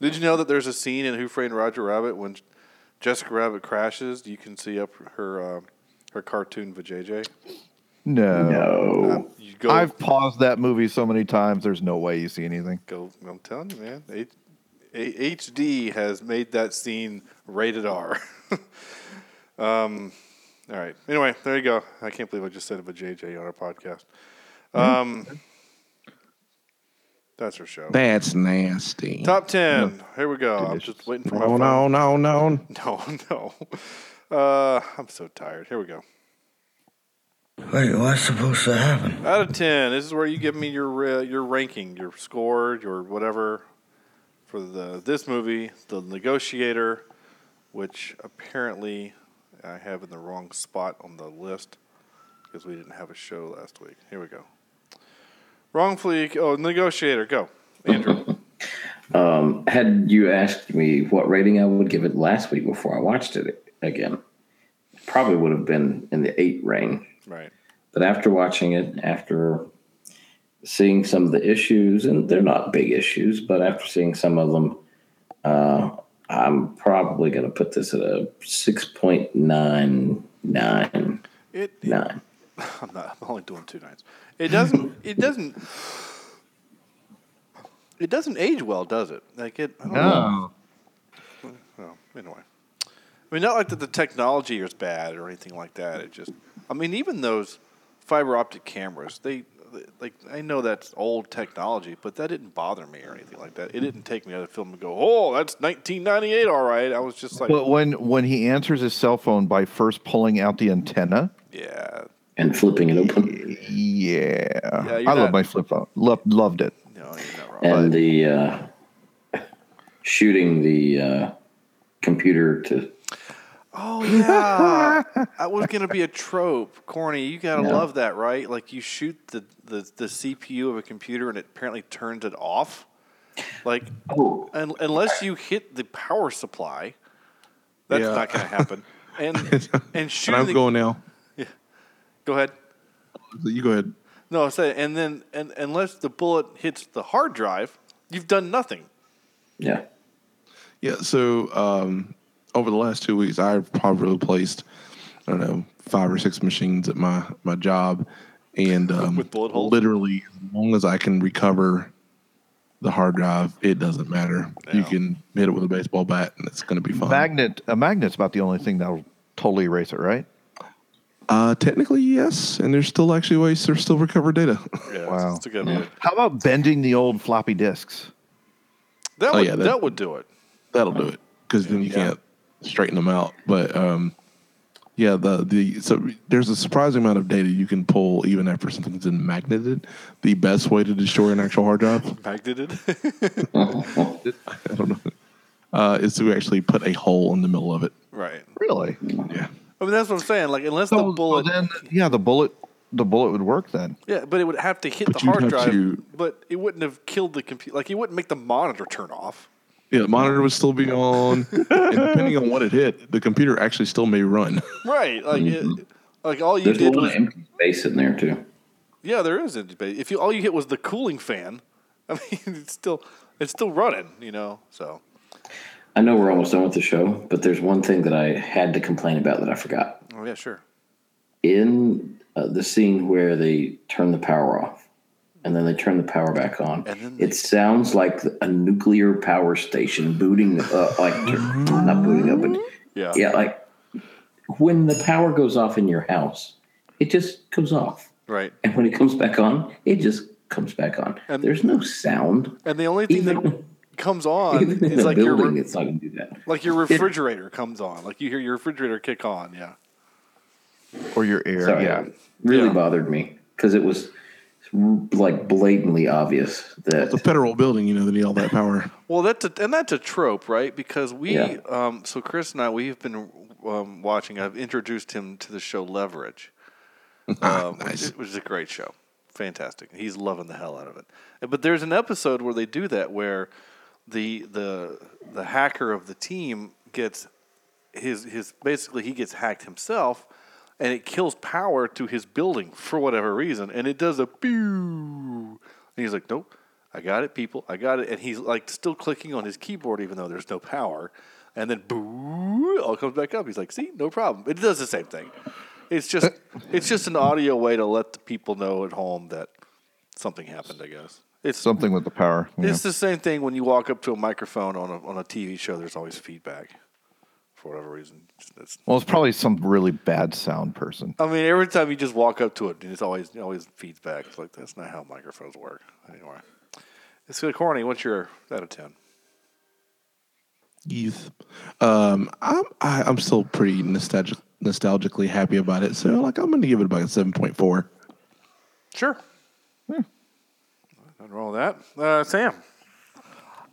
Did you know that there's a scene in Who Framed Roger Rabbit when Jessica Rabbit crashes? You can see up her uh, her cartoon vajayjay.
No.
No.
You go.
I've paused that movie so many times. There's no way you see anything.
go. I'm telling you, man. H- A- HD has made that scene rated R. um, all right. Anyway, there you go. I can't believe I just said vajayjay on our podcast. Um, that's her show.
That's nasty.
Top ten. Here we go. I'm just waiting for my
No,
phone.
no, no, no.
No, no. Uh, I'm so tired. Here we go.
Wait, what's supposed to happen?
Out of ten, this is where you give me your uh, your ranking, your score, your whatever for the this movie, The Negotiator, which apparently I have in the wrong spot on the list because we didn't have a show last week. Here we go. Wrongfully, oh, Negotiator, go, Andrew.
Um, had you asked me what rating I would give it last week before I watched it again, probably would have been in the eight range.
right.
But after watching it, after seeing some of the issues, and they're not big issues, but after seeing some of them, uh, I'm probably going to put this at a 6.99.
It,
Nine.
I'm not. I'm only doing two nights. It doesn't. It doesn't. It doesn't age well, does it? Like it. I don't know.
No.
Well, anyway. I mean, not like that the technology is bad or anything like that. It just, I mean, even those fiber optic cameras, they, like, I know that's old technology, but that didn't bother me or anything like that. It didn't take me out of the film and go, oh, that's 1998, all right. I was just like,
But when when he answers his cell phone by first pulling out the antenna,
yeah,
And flipping it open.
yeah,
Yeah, you're
I love my flip phone. Lo- loved it.
no, you're not wrong.
And the uh, shooting the uh, computer to.
Oh yeah, that was gonna be a trope, corny. You gotta
Yeah.
love that, right? Like you shoot the, the the CPU of a computer and it apparently turns it off. Like,
Oh.
un, unless you hit the power supply, that's
Yeah.
not gonna happen. And and
And
shooting.
I'm
the,
going now.
Yeah, Go ahead.
You go ahead.
No, I say, and then and unless the bullet hits the hard drive, you've done nothing.
Yeah.
Yeah. So um, over the last two weeks, I've probably replaced I don't know five or six machines at my my job, and um,
With bullet holes?
literally as long as I can recover the hard drive, it doesn't matter. You can hit it with a baseball bat, and it's going to be fine.
Magnet a magnet's about the only thing that'll totally erase it, right?
Uh, technically, yes, and there's still actually ways to still recover data.
Yeah,
Wow.
it's, it's a good idea.
How about bending the old floppy disks?
That
Oh,
would
yeah,
that,
that-
would do it.
That'll do it because then you can't straighten them out. But um, yeah, the the so there's a surprising amount of data you can pull even after something's been magneted. The best way to destroy an actual hard drive,
Magneted.
I don't know, uh, is to actually put a hole in the middle of it.
right.
Really?
Yeah.
I mean, that's what I'm saying. Like, unless
So,
the
so
bullet
then, yeah, the bullet, the bullet would work then.
Yeah, but it would have to hit
But
the hard drive,
to-
but it wouldn't have killed the computer. Like, it wouldn't make the monitor turn off.
Yeah, the monitor would still be on, and depending on what it hit, the computer actually still may run.
Right. Like,
Mm-hmm.
it, like all you
There's a
did
lot
was
of empty space in there, too.
yeah, there is a debate. If you all you hit was the cooling fan, I mean, it's still it's still running. You know, so
I know we're almost done with the show, but there's one thing that I had to complain about that I forgot.
oh yeah, sure.
In uh, the scene where they turn the power off and then they turn the power back on,
And then
it sounds like a nuclear power station booting up, uh, like mm-hmm. not booting up, but
Yeah.
yeah, like when the power goes off in your house, it just comes off,
Right.
and when it comes back on, it just comes back on.
And-
There's no sound.
And the only thing
Even,
that comes on
even in
is
a
like your
building,
re-
it's not going to do that.
like your refrigerator comes on. Like you hear your refrigerator kick on. Yeah.
or your air.
Sorry,
yeah.
it really bothered me because it was like blatantly obvious that
The federal building, you know, they need all that power.
Well, that's a, and that's a trope, right? Because we,
Yeah.
um, so Chris and I, we've been um, watching. I've introduced him to the show Leverage, um, which, which is a great show, fantastic. He's loving the hell out of it. But there's an episode where they do that, where the the the hacker of the team gets his his basically he gets hacked himself, and it kills power to his building for whatever reason, and it does a pew. And he's like, nope. I got it, people. I got it. And he's like still clicking on his keyboard even though there's no power. And then boo, it all comes back up. He's like, see, no problem. It does the same thing. It's just it's just an audio way to let the people know at home that something happened, I guess. It's
Something with the power.
it's the same thing when you walk up to a microphone on a on a TV show, there's always feedback. For whatever reason. It's- it's-
Well, it's probably some really bad sound person.
I mean, every time you just walk up to it, it's always it always feeds back. It's like that's not how microphones work. Anyway, it's good. Corny, what's your out of ten?
Youth. Um, I'm I, I'm still pretty nostalgic, nostalgically happy about it. So like I'm gonna give it about a seven point four.
Sure. Nothing wrong with that. Uh, Sam.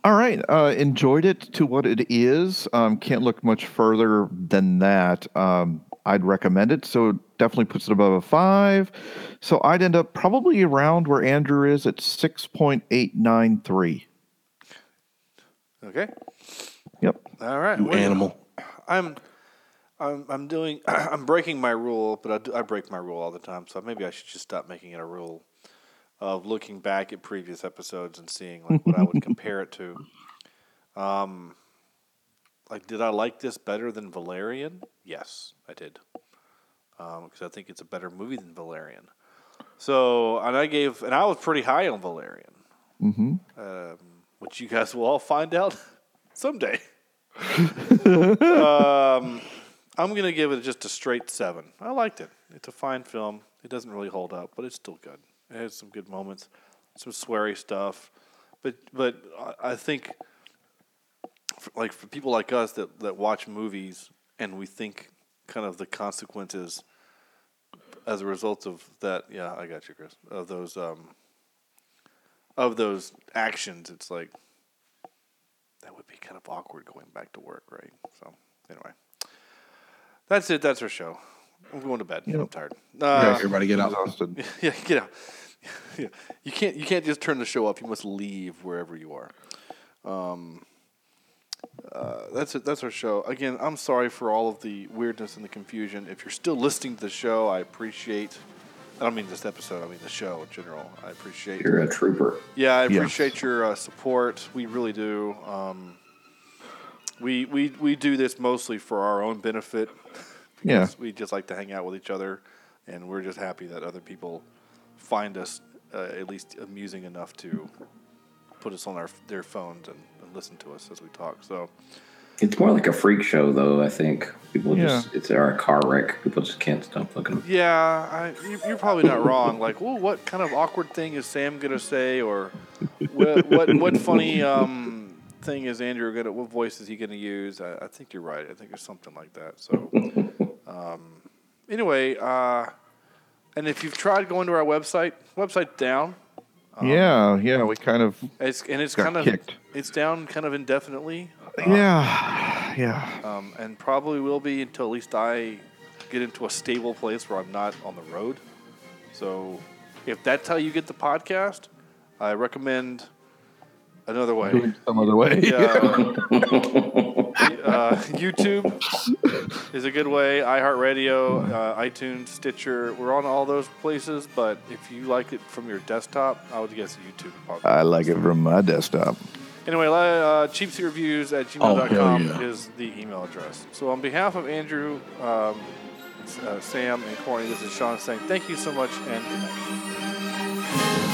All right. Uh, enjoyed it to what it is. Um, can't look much further than that. Um, I'd recommend it. So definitely puts it above a five. So I'd end up probably around where Andrew is at 6.893.
Okay.
Yep.
All right.
You
What-
animal.
I'm, I'm, I'm doing. I'm breaking my rule, but I, do, I break my rule all the time. So maybe I should just stop making it a rule of looking back at previous episodes and seeing like what I would compare it to. Um, like, did I like this better than Valerian? Yes, I did. Because I think it's a better movie than Valerian. So, and I gave, and I was pretty high on Valerian,
Mm-hmm.
um, which you guys will all find out someday. um, I'm gonna give it just a straight seven. I liked it. It's a fine film. It doesn't really hold up, but it's still good. It had some good moments, some sweary stuff, but but I- think, for, like for people like us that that watch movies and we think kind of the consequences as a result of that. Yeah, I got you, Chris. Of those um, of those actions, it's like that would be kind of awkward going back to work, right? So anyway, that's it. That's our show. I'm going to bed. I'm tired.
Yeah, everybody get out.
Exhausted.
Yeah, get out. Yeah. You can't you can't just turn the show off. You must leave wherever you are. Um, uh, that's it. That's our show. Again, I'm sorry for all of the weirdness and the confusion. If you're still listening to the show, I appreciate. I don't mean this episode. I mean the show in general. I appreciate.
you're a trooper.
Yeah, I
Yeah.
appreciate your uh, support. We really do. Um, we we we do this mostly for our own benefit.
Yeah.
We just like to hang out with each other, and we're just happy that other people find us uh, at least amusing enough to put us on our their phones and, and listen to us as we talk. So
It's more like a freak show, though. I think people
Yeah.
just it's our car wreck. People just can't stop looking.
yeah, I, you, you're probably not wrong. Like, well, what kind of awkward thing is Sam gonna say, or what what, what funny um, thing is Andrew gonna? What voice is he gonna use? I, I think you're right. I think it's something like that. So, um, anyway, uh, and if you've tried going to our website, website down.
yeah, yeah. We kind of.
It's and it's
Got
kind of
kicked.
it's down kind of indefinitely.
Yeah, yeah.
Um, and probably will be until at least I get into a stable place where I'm not on the road. So, if that's how you get the podcast, I recommend another way.
Doing some other way.
Yeah. uh, YouTube is a good way. iHeartRadio, uh, iTunes, Stitcher. We're on all those places. But if you like it from your desktop, I would guess YouTube. Probably.
I like it from my desktop.
Anyway, uh, cheapseatreviews at
Oh,
gmail.com
hell yeah.
is the email address. So, on behalf of Andrew, um, uh, Sam, and Corey, this is Sean saying thank you so much and good night.